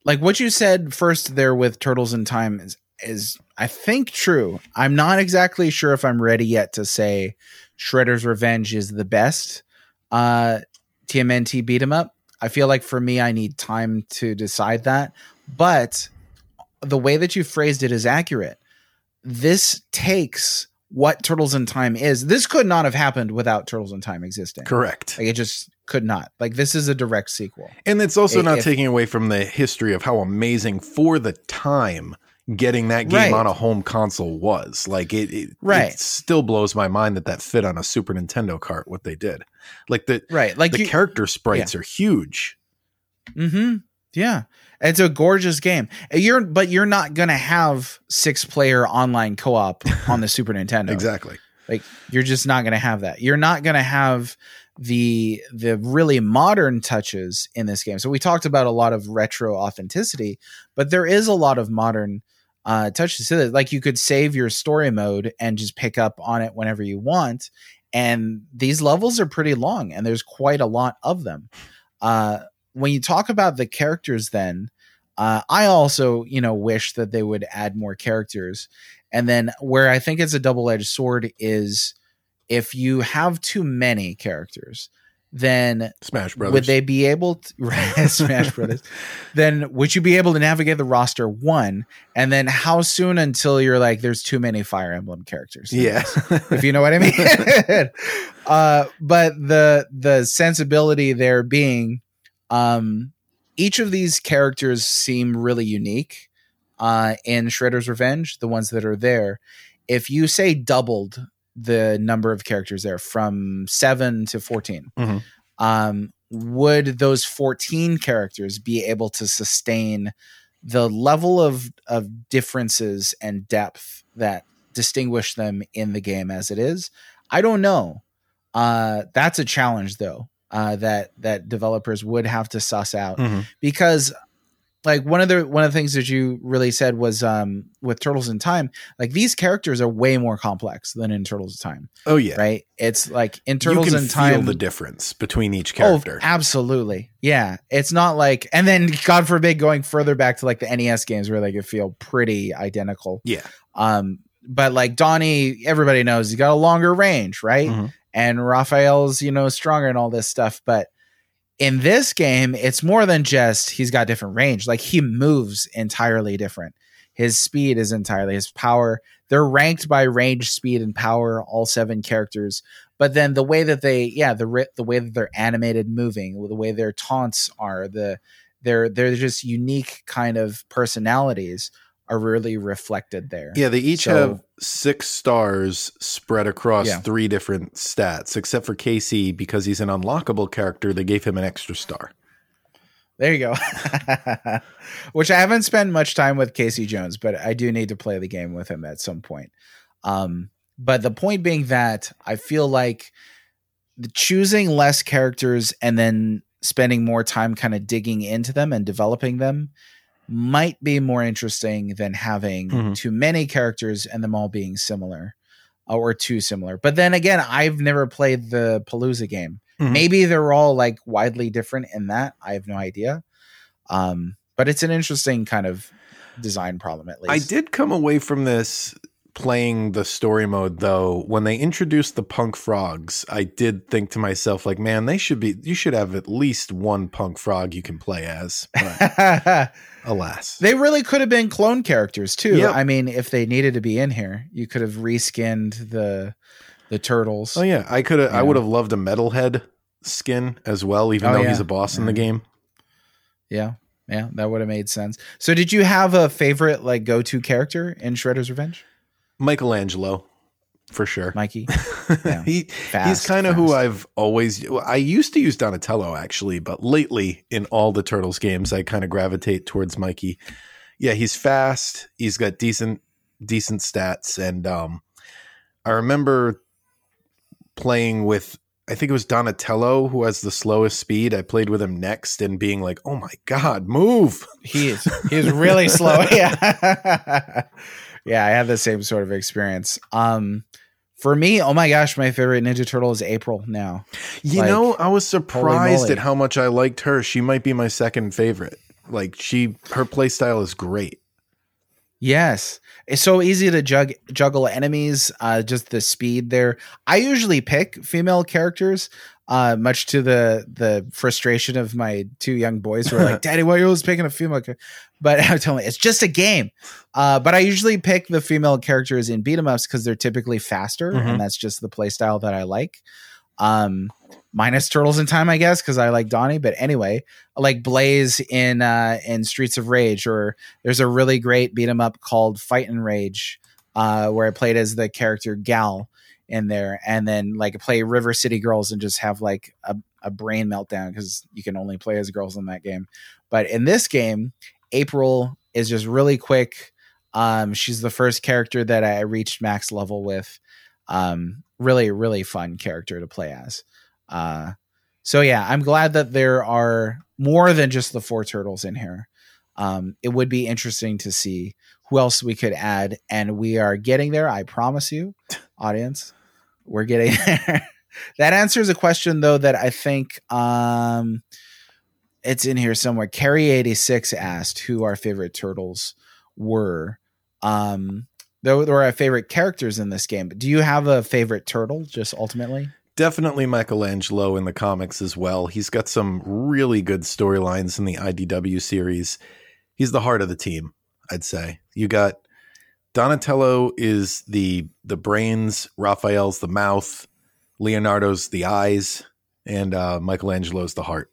like what you said first there with turtles in time is is I think true. I'm not exactly sure if I'm ready yet to say Shredder's Revenge is the best uh, TMNT beat 'em up. I feel like for me, I need time to decide that. But the way that you phrased it is accurate this takes what Turtles in Time is. This could not have happened without Turtles in Time existing. Correct. Like it just could not. Like this is a direct sequel. And it's also If- not if- taking away from the history of how amazing for the time getting that game Right. on a home console was. Like it, it, Right. it still blows my mind that that fit on a Super Nintendo cart. What they did, like the Right. Like the you, character sprites are huge. Mm-hmm. Yeah. It's a gorgeous game. You're but you're not gonna have six player online co-op on the Super Nintendo. Exactly. Like you're just not to have that. You're not to have the the really modern touches in this game. So we talked about a lot of retro authenticity, but there is a lot of modern uh, touches to. Like you could save your story mode and just pick up on it whenever you want. And these levels are pretty long, and there's quite a lot of them. Uh, when you talk about the characters, then uh, I also, you know, wish that they would add more characters. And then where I think it's a double edged sword is if you have too many characters, then Smash Brothers. would they be able to Smash Brothers? Then would you be able to navigate the roster one? And then how soon until you're like, there's too many Fire Emblem characters? yeah. if you know what I mean. uh, but the the sensibility there being, um, each of these characters seem really unique. Uh, in Shredder's Revenge, the ones that are there, if you say doubled the number of characters there from seven to 14 Mhm. um, would those 14 characters be able to sustain the level of of differences and depth that distinguish them in the game as it is i don't know uh that's a challenge though uh that that developers would have to suss out Mhm. because like one of the one of the things that you really said was um with turtles in time like these characters are way more complex than in turtles in time Oh yeah. right it's like in You turtles can in feel time the difference between each character. Oh, absolutely. Yeah. It's not like, and then God forbid going further back to like the NES games where they could feel pretty identical. yeah. Um, but like Donnie, everybody knows he's got a longer range, right? Mhm. And Raphael's, you know, stronger and all this stuff. But in this game, it's more than just he's got different range. Like he moves entirely different. His speed is entirely his power. They're ranked by range, speed, and power, all seven characters. But then the way that they, yeah, the the way that they're animated, moving, the way their taunts are, the they're they're just unique kind of personalities are really reflected there. Yeah, they each So- have six stars spread across Yeah. three different stats, except for Casey because he's an unlockable character. They gave him an extra star. There you go. Which I haven't spent much time with Casey Jones, but I do need to play the game with him at some point. Um, but the point being that I feel like the choosing less characters and then spending more time kind of digging into them and developing them might be more interesting than having Mhm. too many characters and them all being similar uh, or too similar. But then again, I've never played the Palooza game. Mhm. Maybe they're all like widely different in that. I have no idea. Um, but it's an interesting kind of design problem at least. I did come away from this playing the story mode though. When they introduced the punk frogs, I did think to myself, like, man, they should be. You should have at least one punk frog you can play as. Alas, they really could have been clone characters too. Yep. I mean, if they needed to be in here, you could have reskinned the the turtles. oh yeah, I could have. I would have loved a metalhead skin as well, even Oh, though yeah. he's a boss in the Mhm. game. Yeah. Yeah, that would have made sense. So did you have a favorite like go-to character in Shredder's Revenge? Michelangelo, for sure. Mikey. Yeah. he he's kind of who. I've always. I used to use Donatello actually, but lately in all the Turtles games, I kind of gravitate towards Mikey. Yeah, he's fast. He's got decent decent stats, and um, I remember playing with. I think it was Donatello who has the slowest speed. I played with him next and being like, "Oh my god, move!" He is he is really slow. Yeah. yeah, I had the same sort of experience. Um for me, oh my gosh, my favorite Ninja Turtle is April now. You Like, know, I was surprised at how much I liked her. She might be my second favorite. Like she, her play style is great. Yes. It's so easy to jug- juggle enemies, uh, just the speed there. I usually pick female characters, uh, much to the the frustration of my two young boys who are like, Daddy, why are you always picking a female character? But I'm telling you, it's just a game. Uh, but I usually pick the female characters in beat 'em ups because they're typically faster, Mhm. and that's just the play style that I like. Um, minus turtles in time, I guess, because I like Donnie. But anyway, I like Blaze in uh, in Streets of Rage, or there's a really great beat 'em up called Fight'N Rage, uh, where I played as the character Gal in there, and then like play River City Girls and just have like a, a brain meltdown because you can only play as girls in that game. But in this game, April is just really quick. Um, she's the first character that I reached max level with. Um, really, really fun character to play as. Uh, so yeah, I'm glad that there are more than just the four turtles in here. Um, it would be interesting to see who else we could add, and we are getting there. I promise you, audience, we're getting there. that answers a question though that I think um, it's in here somewhere. Carrie eighty six asked who our favorite turtles were. Um, there were our favorite characters in this game. But do you have a favorite turtle? Just ultimately, Definitely Michelangelo in the comics as well. He's got some really good storylines in the IDW series. He's the heart of the team, I'd say. You got Donatello is the the brains, Raphael's the mouth, Leonardo's the eyes, and uh, Michelangelo's the heart.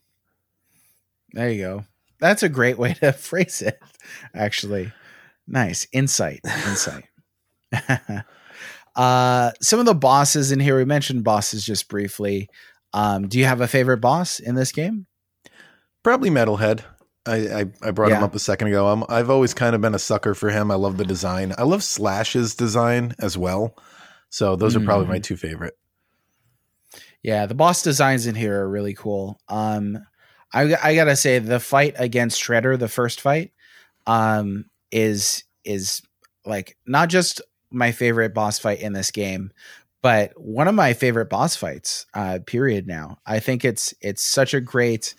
There you go. That's a great way to phrase it. Actually, nice insight. Insight. uh, some of the bosses in here. We mentioned bosses just briefly. Um, do you have a favorite boss in this game? Probably Metalhead. I, I, I brought him up a second ago. I'm, I've always kind of been a sucker for him. I love the design. I love Slash's design as well. So those are probably my two favorite. Yeah, the boss designs in here are really cool. Um, I I gotta say the fight against Shredder, the first fight, um, is is like not just my favorite boss fight in this game, but one of my favorite boss fights. Uh, period. Now I think it's it's such a great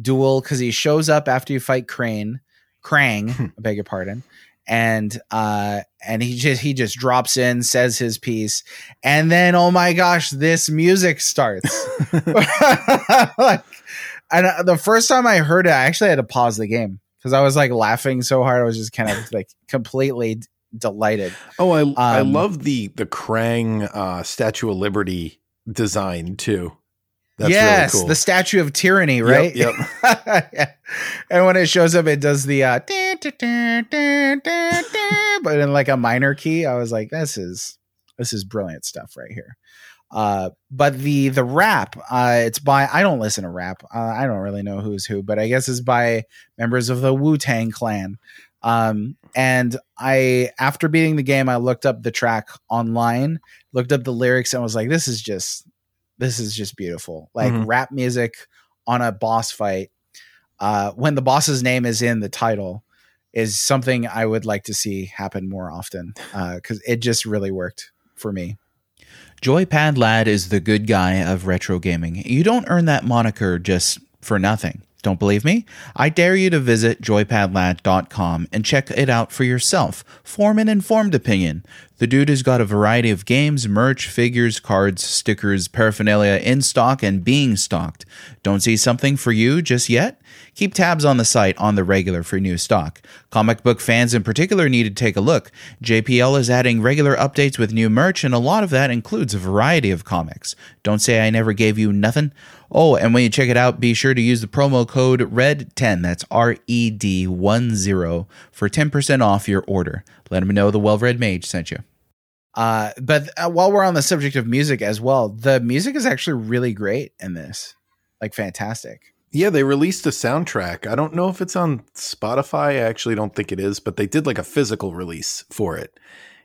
duel because he shows up after you fight Crane, Krang. I beg your pardon. And uh and he just he just drops in, says his piece, and then oh my gosh, this music starts. like, and uh, the first time I heard it, I actually had to pause the game because I was like laughing so hard. I was just kind of like completely delighted. Oh, I I Um, love the the Krang uh, Statue of Liberty design too. That's yes, really cool. the Statue of Tyranny, right? Yep. Yeah. And when it shows up, it does the uh, but in like a minor key. I was like, this is this is brilliant stuff right here. Uh, but the the rap, uh, it's by I don't listen to rap. Uh, I don't really know who's who, but I guess it's by members of the Wu Tang Clan. Um, and I after beating the game, I looked up the track online, looked up the lyrics, and was like, this is just this is just beautiful. Like Mhm. rap music on a boss fight, uh, when the boss's name is in the title, is something I would like to see happen more often. Because it just really worked for me. Joypad Lad is the good guy of retro gaming. You don't earn that moniker just for nothing. Don't believe me? I dare you to visit joypadlad.com and check it out for yourself. Form an informed opinion. The dude has got a variety of games, merch, figures, cards, stickers, paraphernalia in stock and being stocked. Don't see something for you just yet? Keep tabs on the site on the regular for new stock. Comic book fans in particular need to take a look. JPL is adding regular updates with new merch, and a lot of that includes a variety of comics. Don't say I never gave you nothing. Oh, and when you check it out, be sure to use the promo code RED10, that's R E D 10, for 10% off your order. Let them know the Well Read Mage sent you. Uh, but uh, while we're on the subject of music as well, the music is actually really great in this. Like fantastic. Yeah, they released a soundtrack. I don't know if it's on Spotify. I actually don't think it is, but they did like a physical release for it,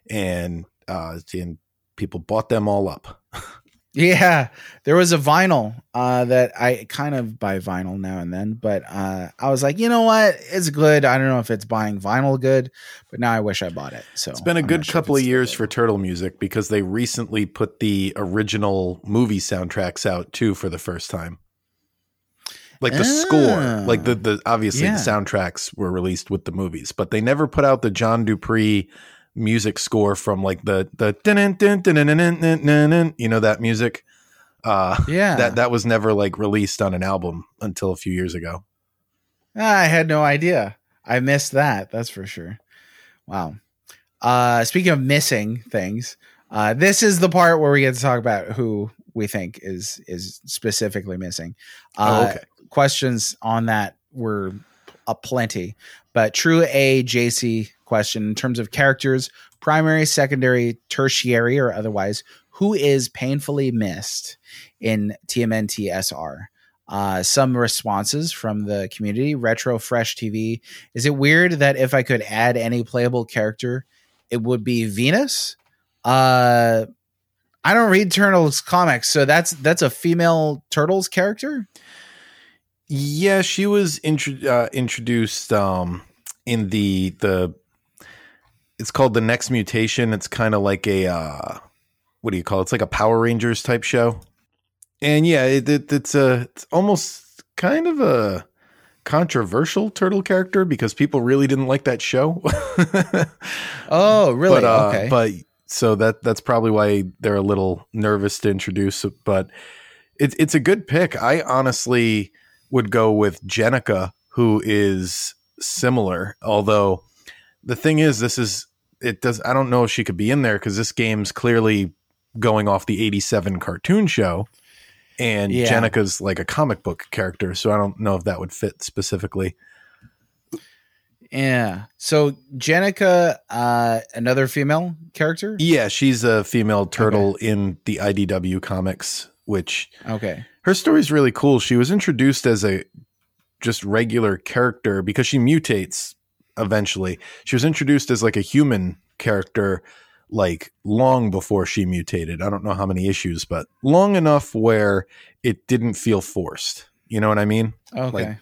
and uh, and people bought them all up. Yeah, there was a vinyl uh, that I kind of buy vinyl now and then, but uh, I was like, you know what, it's good. I don't know if it's buying vinyl good, but now I wish I bought it. So It's been a I'm good sure couple of years still for Turtle Music because they recently put the original movie soundtracks out too for the first time. Like the score, Ah. like the the obviously Yeah. the soundtracks were released with the movies, but they never put out the John Du Prez music score from like the the you know that music? Uh yeah. that that was never like released on an album until a few years ago. Ah, I had no idea. I missed that that's for sure. Wow. Uh speaking of missing things uh this is the part where we get to talk about who we think is is specifically missing. Oh, uh oh, okay. questions on that were a plenty but true a jc question in terms of characters, primary, secondary, tertiary, or otherwise, who is painfully missed in TMNT SR? Uh, some responses from the community. Retro Fresh TV. Is it weird that if I could add any playable character, it would be Venus? Uh, I don't read Turtles comics, so that's that's a female Turtles character. Yeah, she was intro- uh, introduced um, in the the it's called the Next Mutation. It's kind of like a uh, what do you call it? It's like a Power Rangers type show. And yeah, it, it, it's a it's almost kind of a controversial turtle character because people really didn't like that show. oh, really? But, uh, okay. But so that that's probably why they're a little nervous to introduce it. But it's it's a good pick. I honestly would go with Jennika, who is similar. Although the thing is, this is it does. I don't know if she could be in there because this game's clearly going off the '87 cartoon show, and Yeah. Jennika's like a comic book character. So I don't know if that would fit specifically. yeah. So Jennika, uh, another female character. Yeah, she's a female turtle in the IDW comics, which Okay. her story's really cool. She was introduced as a just regular character because she mutates eventually. She was introduced as like a human character like long before she mutated. I don't know how many issues, but long enough where it didn't feel forced. You know what I mean? Okay. Like-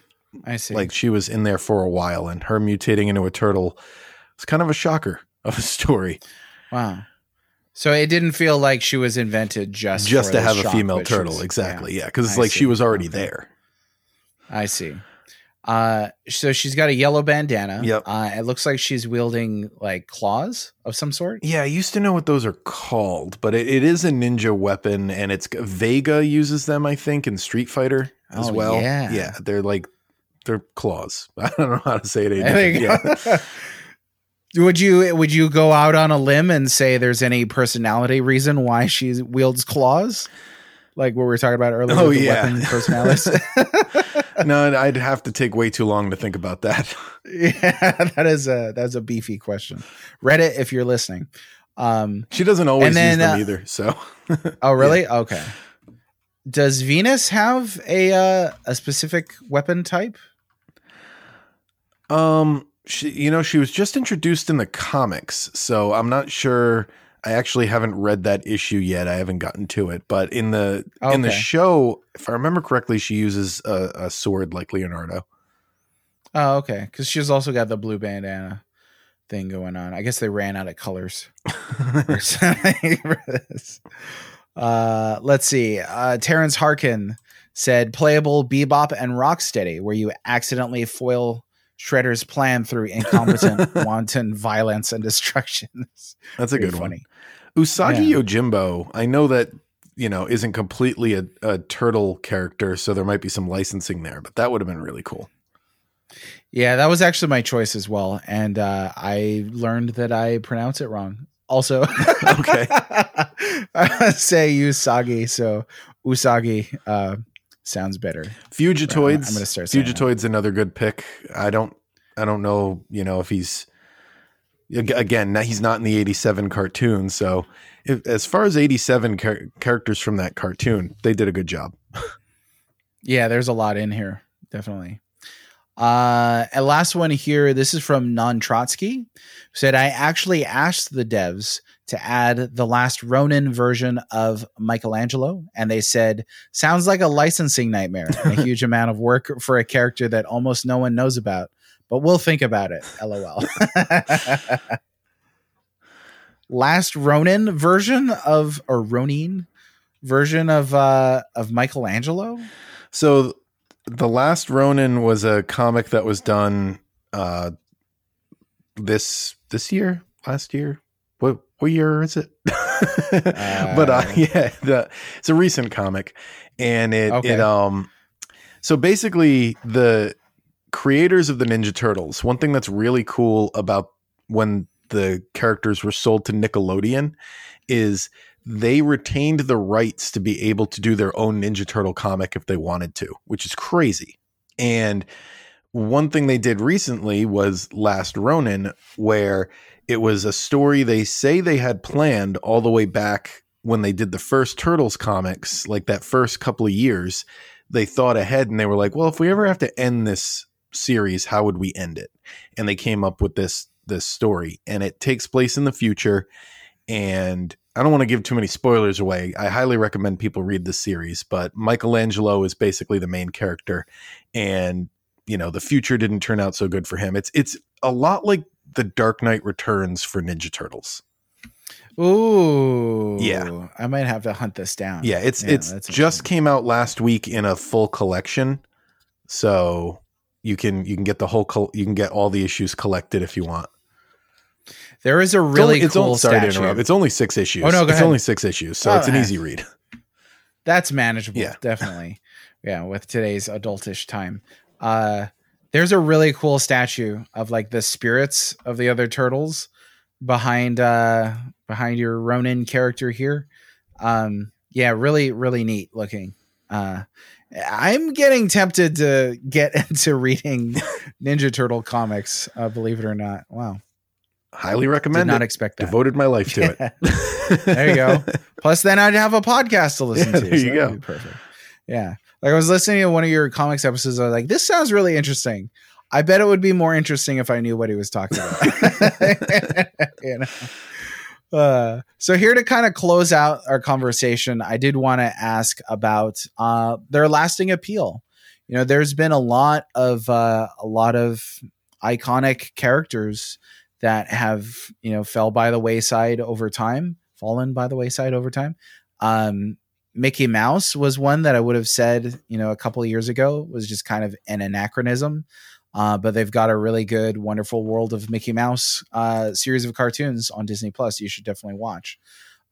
I see. Like she was in there for a while and her mutating into a turtle was kind of a shocker of a story. wow. So it didn't feel like she was invented just just to have a female turtle, exactly. Yeah, because it's I like see. she was already Okay. there. I see. Uh, so she's got a yellow bandana. Yep. Uh, it looks like she's wielding like claws of some sort. Yeah, I used to know what those are called, but it, it is a ninja weapon, and it's Vega uses them, I think, in Street Fighter as Oh, well. yeah. yeah, they're like they're claws. I don't know how to say it. any There you different. go. Yeah. Would you would you go out on a limb and say there's any personality reason why she wields claws? Like what we were talking about earlier. Oh, with the yeah. weapon personalities. no, I'd have to take way too long to think about that. yeah, that is a that's a beefy question. Reddit, if you're listening. Um, She doesn't always then, use them uh, either. So oh really? Okay. Does Venus have a uh, a specific weapon type? Um, she, you know, she was just introduced in the comics, so I'm not sure. I actually haven't read that issue yet. I haven't gotten to it, but in the in the show, if I remember correctly, she uses a, a sword like Leonardo. Oh, okay. Because she's also got the blue bandana thing going on. I guess they ran out of colors. or something for this. uh, let's see. Uh, Terrence Harkin said playable Bebop and Rocksteady, where you accidentally foil Shredder's plan through incompetent, wanton violence and destruction. That's a good one. funny. Usagi Yeah. Yojimbo. I know that you know isn't completely a, a turtle character, so there might be some licensing there, but that would have been really cool. Yeah, that was actually my choice as well, and uh, I learned that I pronounce it wrong. Also, Okay. I say Usagi, so Usagi uh, sounds better. Fugitoids. I'm gonna start. Fugitoids another good pick. I don't I don't know, you know, if he's again, now he's not in the 87 cartoon, so if, as far as 87 char- characters from that cartoon, they did a good job. Yeah, there's a lot in here, definitely. Uh, and last one here. This is from Non Trotsky. Said I actually asked the devs to add the last Ronin version of Michelangelo, and they said sounds like a licensing nightmare, a huge amount of work for a character that almost no one knows about. But we'll think about it. LOL. last Ronin version of or Ronin version of uh of Michelangelo. So the last Ronin was a comic that was done uh this this year, last year. What what year is it? but uh, Uh, yeah, the, it's a recent comic, and it Okay. it um. So basically, the creators of the Ninja Turtles. One thing that's really cool about when the characters were sold to Nickelodeon is they retained the rights to be able to do their own Ninja Turtle comic if they wanted to, which is crazy. And one thing they did recently was Last Ronin, where it was a story they say they had planned all the way back when they did the first Turtles comics, like that first couple of years. They thought ahead and they were like, well, if we ever have to end this series, how would we end it? And they came up with this this story and it takes place in the future and I don't want to give too many spoilers away. I highly recommend people read this series, but Michelangelo is basically the main character and you know, the future didn't turn out so good for him. It's it's a lot like the Dark Knight Returns for Ninja Turtles. Ooh, Yeah. I might have to hunt this down. Yeah, it's Yeah, it's just came out last week in a full collection, so you can you can get the whole col- you can get all the issues collected if you want. There is a It's really only- it's cool only, sorry to statue. interrupt. It's only six issues. Oh, no, go it's ahead. only six issues, so Oh, it's an easy read. That's manageable. Yeah. definitely. Yeah, with today's adultish time. Uh there's a really cool statue of like the spirits of the other turtles behind uh behind your Ronin character here. Um yeah, really really neat looking. Uh I'm getting tempted to get into reading Ninja Turtle comics, uh, believe it or not. Wow. Highly Did recommend not it. expect that. Devoted my life to it. There you go. Plus, then I'd have a podcast to listen Yeah, to. there you so that'd go. perfect. Yeah. Like I was listening to one of your comics episodes. I was like, this sounds really interesting. I bet it would be more interesting if I knew what he was talking about. you know? Uh, so here to kind of close out our conversation, I did want to ask about uh, their lasting appeal. You know, there's been a lot of uh, a lot of iconic characters that have you know fell by the wayside over time, fallen by the wayside over time. Um, Mickey Mouse was one that I would have said you know a couple years ago was just kind of an anachronism. Uh, but they've got a really good, wonderful world of Mickey Mouse uh, series of cartoons on Disney Plus. You should definitely watch.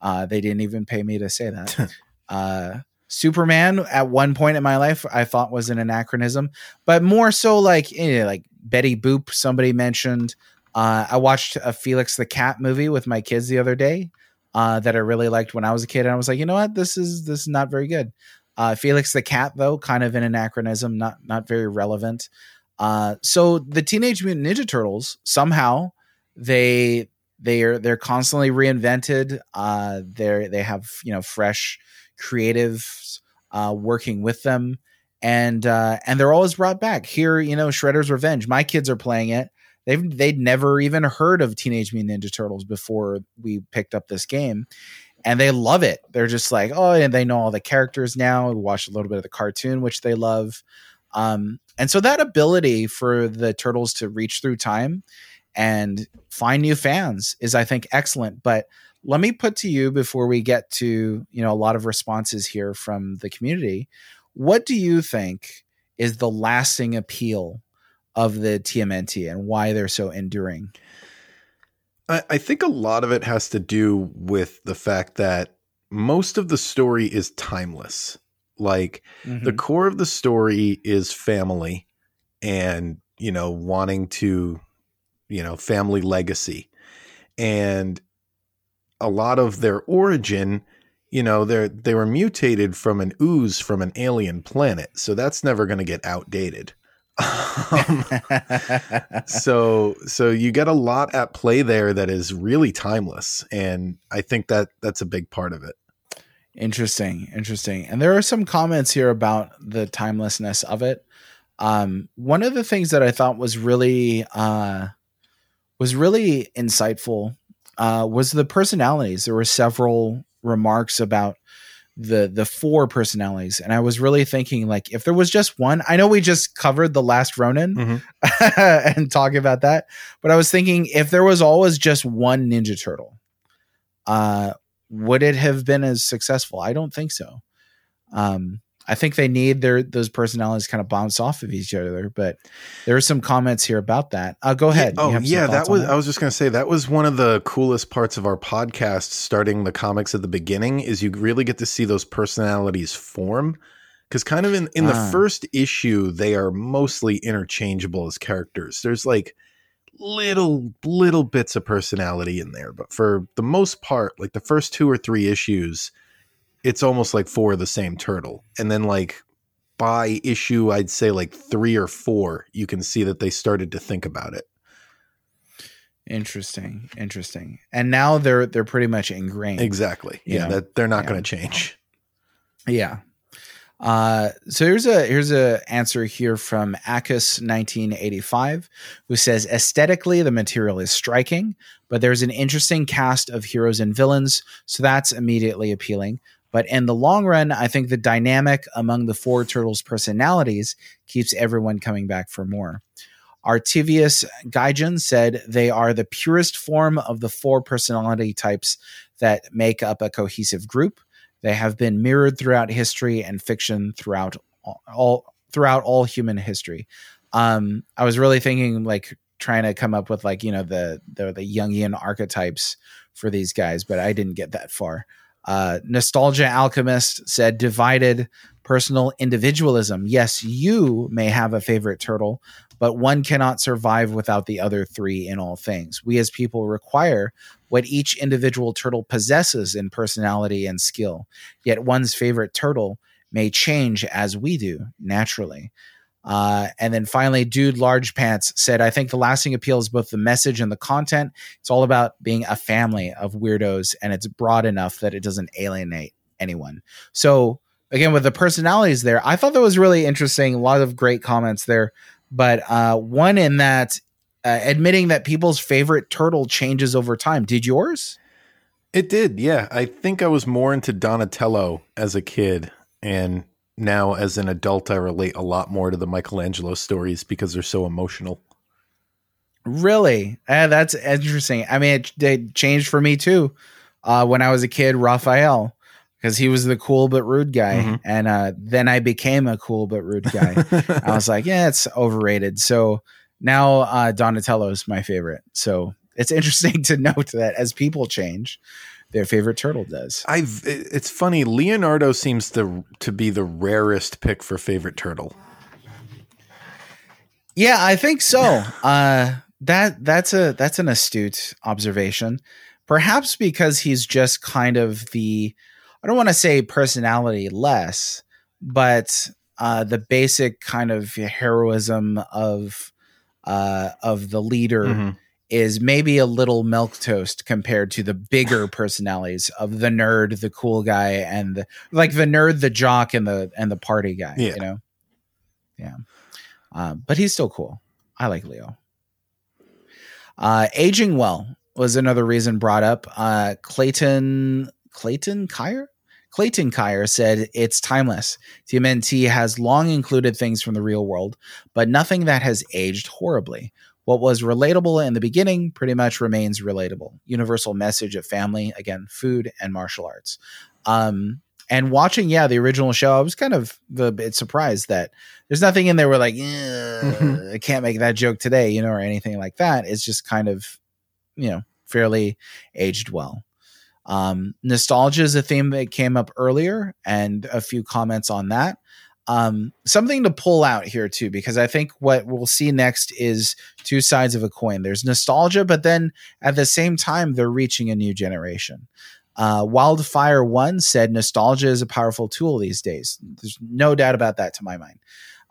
Uh, they didn't even pay me to say that. uh, Superman at one point in my life I thought was an anachronism, but more so like eh, like Betty Boop. Somebody mentioned. Uh, I watched a Felix the Cat movie with my kids the other day uh, that I really liked when I was a kid, and I was like, you know what, this is this is not very good. Uh, Felix the Cat, though, kind of an anachronism, not not very relevant. Uh, so the Teenage Mutant Ninja Turtles somehow they they are they're constantly reinvented. Uh, they they have you know fresh creatives uh, working with them, and uh, and they're always brought back. Here, you know, Shredder's Revenge. My kids are playing it. They've they'd never even heard of Teenage Mutant Ninja Turtles before we picked up this game, and they love it. They're just like, oh, and they know all the characters now. We watched a little bit of the cartoon, which they love. Um, and so that ability for the turtles to reach through time and find new fans is, I think, excellent. But let me put to you before we get to you know a lot of responses here from the community. What do you think is the lasting appeal of the TMNT and why they're so enduring? I, I think a lot of it has to do with the fact that most of the story is timeless. Like the Mhm. core of the story is family and, you know, wanting to, you know, family legacy. And a lot of their origin, you know, they're they were mutated from an ooze from an alien planet. So that's never going to get outdated. Um, so so you get a lot at play there that is really timeless and i think that that's a big part of it Interesting, interesting. And there are some comments here about the timelessness of it. Um, one of the things that I thought was really uh, was really insightful uh, was the personalities. There were several remarks about the the four personalities, and I was really thinking like if there was just one. I know we just covered the last Ronin Mhm. and talking about that, but I was thinking if there was always just one Ninja Turtle, uh, would it have been as successful? I don't think so. Um, I think they need their those personalities kind of bounce off of each other. But there are some comments here about that. Uh, go ahead. You oh yeah that was i was just going to say that was one of the coolest parts of our podcast starting the comics at the beginning is you really get to see those personalities form because kind of in, in the Ah. first issue they are mostly interchangeable as characters there's like little little bits of personality in there but for the most part like the first two or three issues it's almost like four of the same turtle and then like by issue i'd say like three or four you can see that they started to think about it Interesting, interesting. And now they're they're pretty much ingrained. exactly yeah, Yeah. that they're not Yeah. going to change Yeah. Uh, so here's a here's a answer here from Acus 1985, who says aesthetically the material is striking, but there's an interesting cast of heroes and villains, so that's immediately appealing. But in the long run, I think the dynamic among the four turtles' personalities keeps everyone coming back for more. Artivius Gaijin said they are the purest form of the four personality types that make up a cohesive group. They have been mirrored throughout history and fiction throughout all, throughout all human history. Um, I was really thinking like trying to come up with like you know the the, the Jungian archetypes for these guys, but I didn't get that far. Uh, Nostalgia Alchemist said divided personal individualism. Yes, you may have a favorite turtle, but one cannot survive without the other three in all things. We as people require what each individual turtle possesses in personality and skill, yet one's favorite turtle may change as we do naturally. Uh, and then finally, Dude Large Pants said, I think the lasting appeal is both the message and the content. It's all about being a family of weirdos, and it's broad enough that it doesn't alienate anyone. So, again, with the personalities there, I thought that was really interesting. A lot of great comments there. But uh, one in that uh, admitting that people's favorite turtle changes over time. Did yours? It did, yeah. I think I was more into Donatello as a kid, and now as an adult, I relate a lot more to the Michelangelo stories because they're so emotional. Really? Uh, that's interesting. I mean, it, it changed for me too. Uh, when I was a kid, Raphael, because he was the cool but rude guy. Mm-hmm. And uh, then I became a cool but rude guy. I was like, yeah, it's overrated. So now uh, Donatello is my favorite. So it's interesting to note that as people change, their favorite turtle does. I've it's funny. Leonardo seems to to be the rarest pick for favorite turtle. Yeah, I think so. uh, that that's a that's an astute observation. Perhaps because he's just kind of the I don't want to say personality less, but uh, the basic kind of heroism of uh, of the leader mm-hmm is maybe a little milk toast compared to the bigger personalities of the nerd, the cool guy, and the, like the nerd, the jock, and the and the party guy. Yeah. You know, yeah. Um, but he's still cool. I like Leo. Uh, aging well was another reason brought up. Uh, Clayton Clayton Kyer Clayton Kyer said it's timeless. TMNT has long included things from the real world, but nothing that has aged horribly. What was relatable in the beginning pretty much remains relatable. Universal message of family, again, food and martial arts. Um, and watching, yeah, the original show, I was kind of a bit surprised that there's nothing in there where like, mm-hmm. I can't make that joke today, you know, or anything like that. It's just kind of, you know, fairly aged well. Um, nostalgia is a theme that came up earlier, and a few comments on that. Um, something to pull out here too, because I think what we'll see next is two sides of a coin. There's nostalgia, but then at the same time, they're reaching a new generation. Uh, Wildfire One said nostalgia is a powerful tool these days. There's no doubt about that to my mind.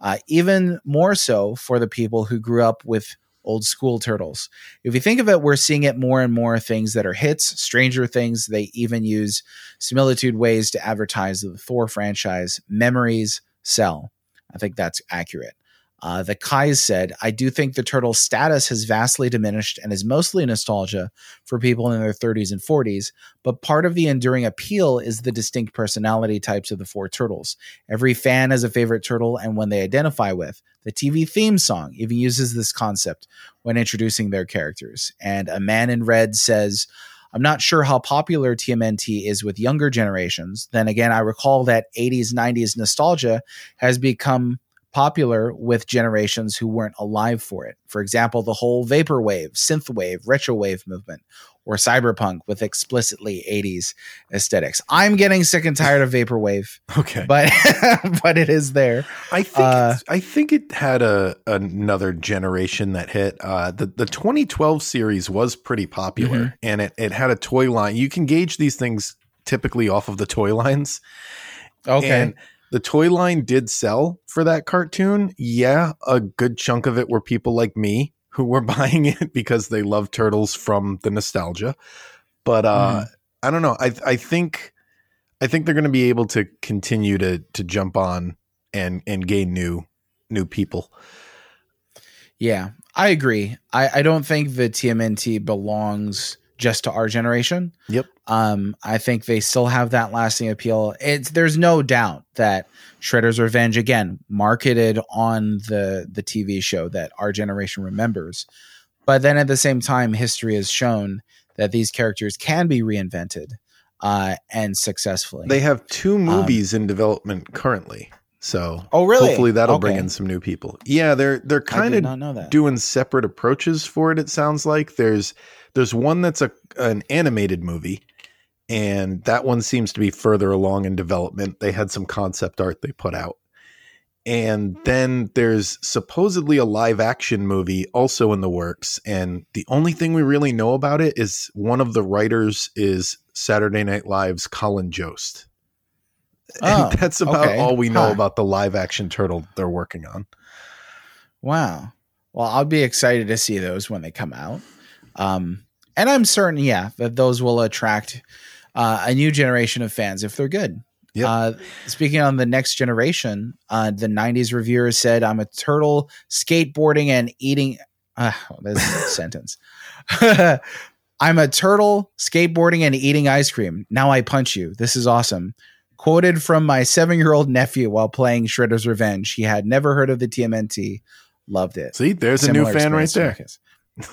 Uh, even more so for the people who grew up with old school turtles. If you think of it, we're seeing it more and more things that are hits, Stranger Things. They even use similitude ways to advertise the Thor franchise, memories, sell. I think that's accurate. Uh, the Kais said, I do think the turtle's status has vastly diminished and is mostly nostalgia for people in their 30s and 40s, but part of the enduring appeal is the distinct personality types of the four turtles. Every fan has a favorite turtle and one they identify with. The TV theme song even uses this concept when introducing their characters. And a man in red says, I'm not sure how popular TMNT is with younger generations. Then again, I recall that 80s, 90s nostalgia has become popular with generations who weren't alive for it. For example, the whole vaporwave, synthwave, retrowave movement, or cyberpunk with explicitly 80s aesthetics. I'm getting sick and tired of vaporwave. Okay. But but it is there. I think uh, I think it had a another generation that hit. Uh, the the 2012 series was pretty popular mm-hmm. and it it had a toy line. You can gauge these things typically off of the toy lines. Okay. And the toy line did sell for that cartoon. Yeah, a good chunk of it were people like me who were buying it because they love turtles from the nostalgia. But uh, mm. I don't know. I I think I think they're going to be able to continue to to jump on and and gain new new people. Yeah, I agree. I, I don't think the TMNT belongs just to our generation. Yep. Um, I think they still have that lasting appeal. It's there's no doubt that Shredder's Revenge again marketed on the the TV show that our generation remembers. But then at the same time, history has shown that these characters can be reinvented uh, and successfully. They have two movies um, in development currently. So oh really? Hopefully that'll okay. bring in some new people. Yeah, they're they're kind of doing separate approaches for it. It sounds like there's there's one that's a an animated movie, and that one seems to be further along in development. They had some concept art they put out, and then there's supposedly a live action movie also in the works. And the only thing we really know about it is one of the writers is Saturday Night Live's Colin Jost. Oh, that's about okay. all we know huh. about the live action turtle they're working on. Wow. Well, I'll be excited to see those when they come out. Um, and I'm certain, yeah, that those will attract uh, a new generation of fans if they're good. Yep. Uh, speaking on the next generation, uh, the 90s reviewer said, I'm a turtle skateboarding and eating. Uh, this sentence. I'm a turtle skateboarding and eating ice cream. Now I punch you. This is awesome. Quoted from my seven year old nephew while playing Shredder's Revenge. He had never heard of the TMNT, loved it. See, there's Similar a new fan right there.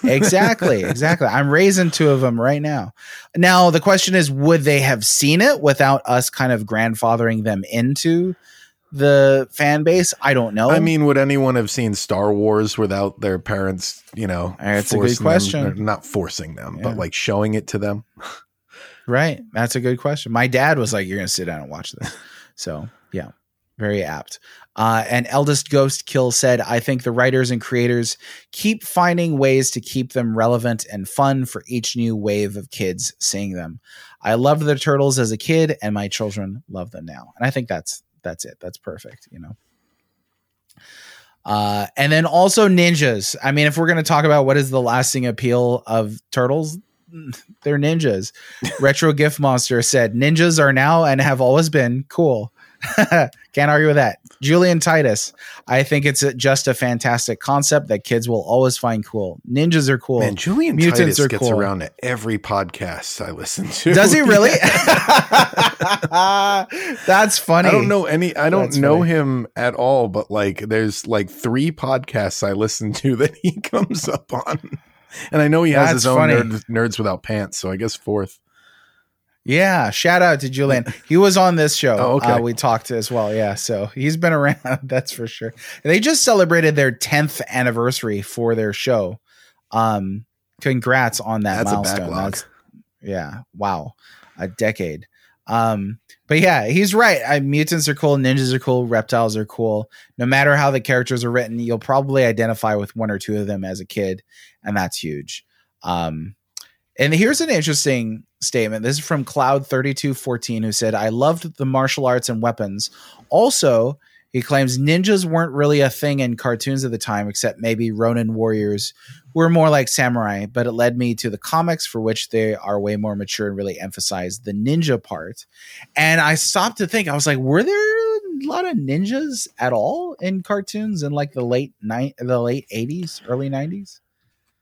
exactly, exactly. I'm raising two of them right now. Now, the question is would they have seen it without us kind of grandfathering them into the fan base? I don't know. I mean, would anyone have seen Star Wars without their parents, you know, it's a good question. Them, not forcing them, yeah. but like showing it to them? Right. That's a good question. My dad was like, You're going to sit down and watch this. So, yeah, very apt. Uh, and Eldest Ghost Kill said, I think the writers and creators keep finding ways to keep them relevant and fun for each new wave of kids seeing them. I loved the turtles as a kid, and my children love them now. And I think that's that's it. That's perfect, you know. Uh, and then also ninjas. I mean, if we're going to talk about what is the lasting appeal of turtles, they're ninjas. Retro Gift Monster said ninjas are now and have always been cool. Can't argue with that. Julian Titus, I think it's a, just a fantastic concept that kids will always find cool. Ninjas are cool. Man, Julian Mutants Titus are gets cool. around to every podcast I listen to. Does he really? That's funny. I don't know any. I don't That's know funny. him at all. But like, there's like three podcasts I listen to that he comes up on, and I know he has That's his own nerd, Nerds Without Pants. So I guess fourth. Yeah, shout out to Julian. He was on this show. Oh, okay. Uh, we talked as well. Yeah, so he's been around. That's for sure. They just celebrated their 10th anniversary for their show. Um, congrats on that that's milestone. That's yeah, wow, a decade. Um, but yeah, he's right. I, mutants are cool, ninjas are cool, reptiles are cool. No matter how the characters are written, you'll probably identify with one or two of them as a kid, and that's huge. Um, and here's an interesting statement. This is from Cloud3214, who said, I loved the martial arts and weapons. Also, he claims ninjas weren't really a thing in cartoons at the time, except maybe Ronin warriors were more like samurai, but it led me to the comics, for which they are way more mature and really emphasize the ninja part. And I stopped to think, I was like, were there a lot of ninjas at all in cartoons in like the late night, the late 80s, early 90s?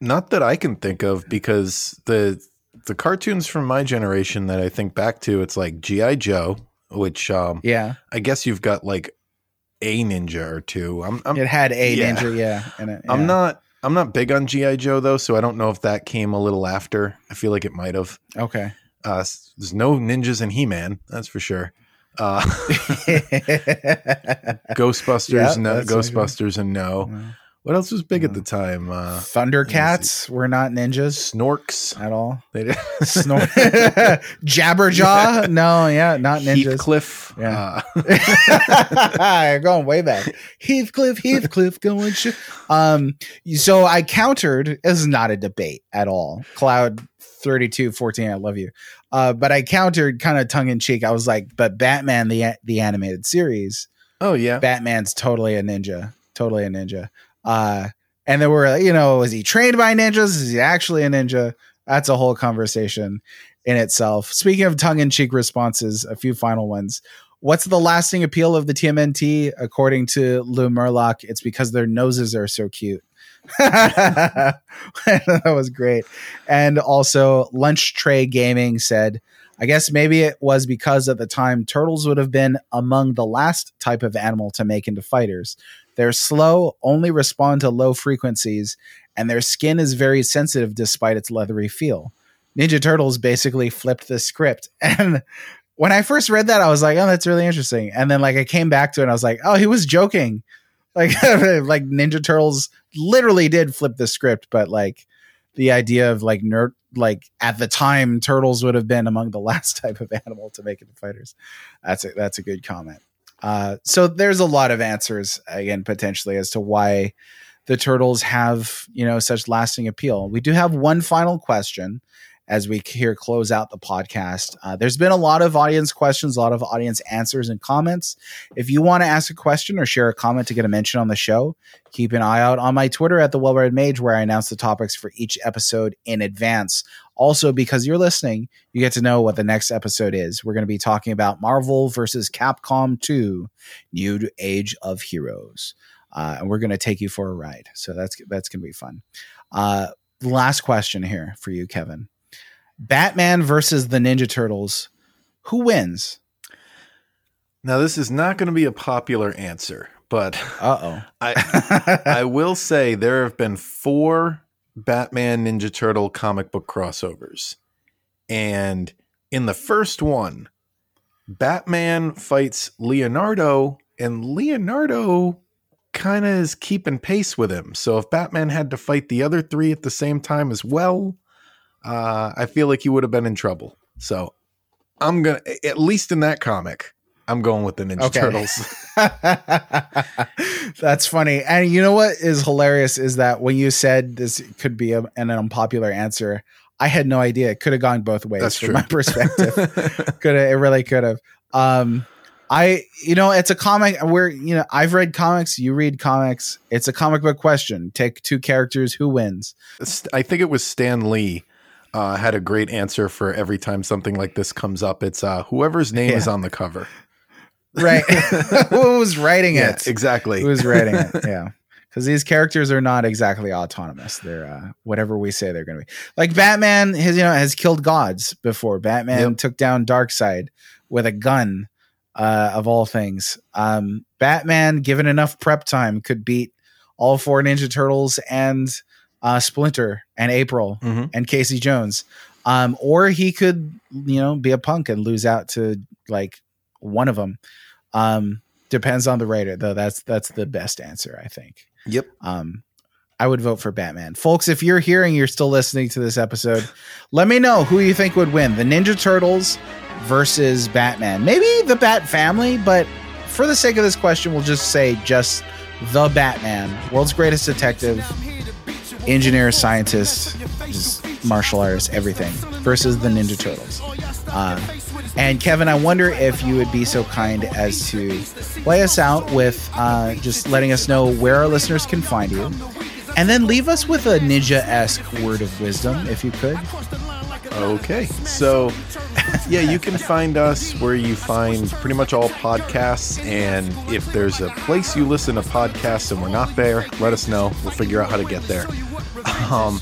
Not that I can think of, because the the cartoons from my generation that I think back to, it's like GI Joe, which um, yeah, I guess you've got like a ninja or two. I'm, I'm it had a yeah. ninja, yeah, it, yeah. I'm not I'm not big on GI Joe though, so I don't know if that came a little after. I feel like it might have. Okay. Uh, there's no ninjas in He Man, that's for sure. Uh, Ghostbusters, yeah, no, Ghostbusters, and no. What else was big at the time? Uh, Thundercats were not ninjas. Snorks at all. They did. Snor- Jabberjaw. Yeah. No, yeah, not ninjas. Heathcliff. Yeah, uh. going way back. Heathcliff, Heathcliff, going. Sh- um, so I countered. This is not a debate at all. Cloud thirty two fourteen. I love you. Uh, but I countered kind of tongue in cheek. I was like, but Batman the the animated series. Oh yeah, Batman's totally a ninja. Totally a ninja. Uh, and there were, you know, was he trained by ninjas? Is he actually a ninja? That's a whole conversation in itself. Speaking of tongue in cheek responses, a few final ones. What's the lasting appeal of the TMNT? According to Lou Murlock, it's because their noses are so cute. that was great. And also, Lunch Tray Gaming said, I guess maybe it was because at the time turtles would have been among the last type of animal to make into fighters. They're slow, only respond to low frequencies, and their skin is very sensitive despite its leathery feel. Ninja Turtles basically flipped the script. And when I first read that, I was like, oh, that's really interesting. And then like I came back to it and I was like, oh, he was joking. Like like Ninja Turtles literally did flip the script, but like the idea of like nerd like at the time turtles would have been among the last type of animal to make it to fighters. That's a that's a good comment. Uh, so there's a lot of answers again potentially as to why the turtles have you know such lasting appeal. We do have one final question as we here close out the podcast. Uh, there's been a lot of audience questions, a lot of audience answers and comments. If you want to ask a question or share a comment to get a mention on the show, keep an eye out on my Twitter at the Well Read Mage, where I announce the topics for each episode in advance. Also, because you're listening, you get to know what the next episode is. We're going to be talking about Marvel versus Capcom 2 New Age of Heroes. Uh, and we're going to take you for a ride. So that's that's going to be fun. Uh, last question here for you, Kevin. Batman versus the Ninja Turtles. Who wins? Now, this is not going to be a popular answer, but uh oh, I I will say there have been four Batman Ninja Turtle comic book crossovers, and in the first one, Batman fights Leonardo, and Leonardo kind of is keeping pace with him. So if Batman had to fight the other three at the same time as well, uh, I feel like he would have been in trouble. So I'm gonna, at least in that comic, I'm going with the Ninja okay. Turtles. That's funny. And you know what is hilarious is that when you said this could be a, an unpopular answer, I had no idea. It could have gone both ways That's from true. my perspective. could have, it really could have. Um, I, you know, it's a comic where, you know, I've read comics, you read comics. It's a comic book question. Take two characters, who wins? I think it was Stan Lee uh, had a great answer for every time something like this comes up. It's uh, whoever's name yeah. is on the cover. Right. Who was writing yeah, it? Exactly. Who was writing it? Yeah. Because these characters are not exactly autonomous. They're uh, whatever we say they're going to be. Like Batman, has you know has killed gods before. Batman yep. took down Darkseid with a gun, uh, of all things. Um, Batman, given enough prep time, could beat all four Ninja Turtles and uh, Splinter and April mm-hmm. and Casey Jones. Um, or he could, you know, be a punk and lose out to like one of them. Um, depends on the writer, though. That's that's the best answer, I think. Yep. Um, I would vote for Batman, folks. If you're hearing, you're still listening to this episode, let me know who you think would win: the Ninja Turtles versus Batman. Maybe the Bat Family, but for the sake of this question, we'll just say just the Batman, world's greatest detective engineer, scientist, just martial artist, everything, versus the Ninja Turtles. Uh, and Kevin, I wonder if you would be so kind as to play us out with uh, just letting us know where our listeners can find you. And then leave us with a ninja esque word of wisdom, if you could. Okay. So, yeah, you can find us where you find pretty much all podcasts. And if there's a place you listen to podcasts and we're not there, let us know. We'll figure out how to get there. Um,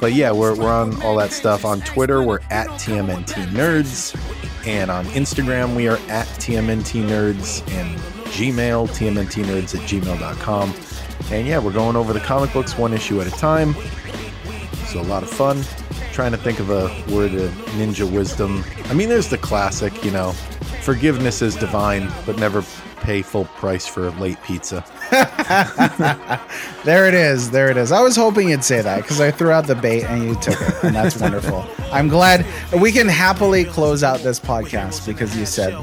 but yeah, we're, we're on all that stuff. On Twitter, we're at TMNT Nerds. And on Instagram, we are at TMNT Nerds. And Gmail, TMNT Nerds at gmail.com. And yeah, we're going over the comic books one issue at a time. So a lot of fun. Trying to think of a word of ninja wisdom. I mean, there's the classic, you know, forgiveness is divine, but never pay full price for late pizza. there it is. There it is. I was hoping you'd say that because I threw out the bait and you took it, and that's wonderful. I'm glad we can happily close out this podcast because you said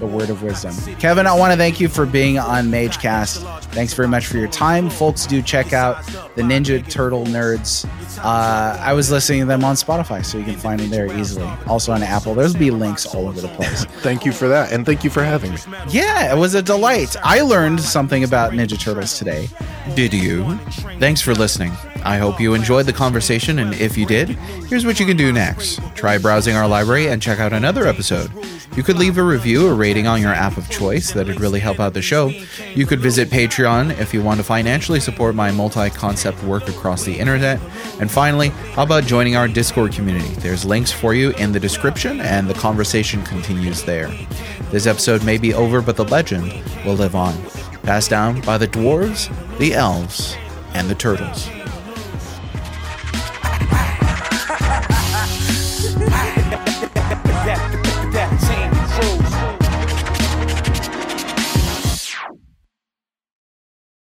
the word of wisdom. Kevin, I want to thank you for being on MageCast. Thanks very much for your time. Folks, do check out the Ninja Turtle Nerds. Uh, I was listening to them on Spotify, so you can find them there easily. Also on Apple. There'll be links all over the place. thank you for that. And thank you for having me. Yeah, it was a delight. I learned something about Ninja Turtles today. Did you? Thanks for listening. I hope you enjoyed the conversation, and if you did, here's what you can do next. Try browsing our library and check out another episode. You could leave a review or rating on your app of choice, that'd really help out the show. You could visit Patreon if you want to financially support my multi concept work across the internet. And finally, how about joining our Discord community? There's links for you in the description, and the conversation continues there. This episode may be over, but the legend will live on. Passed down by the dwarves, the elves, and the turtles.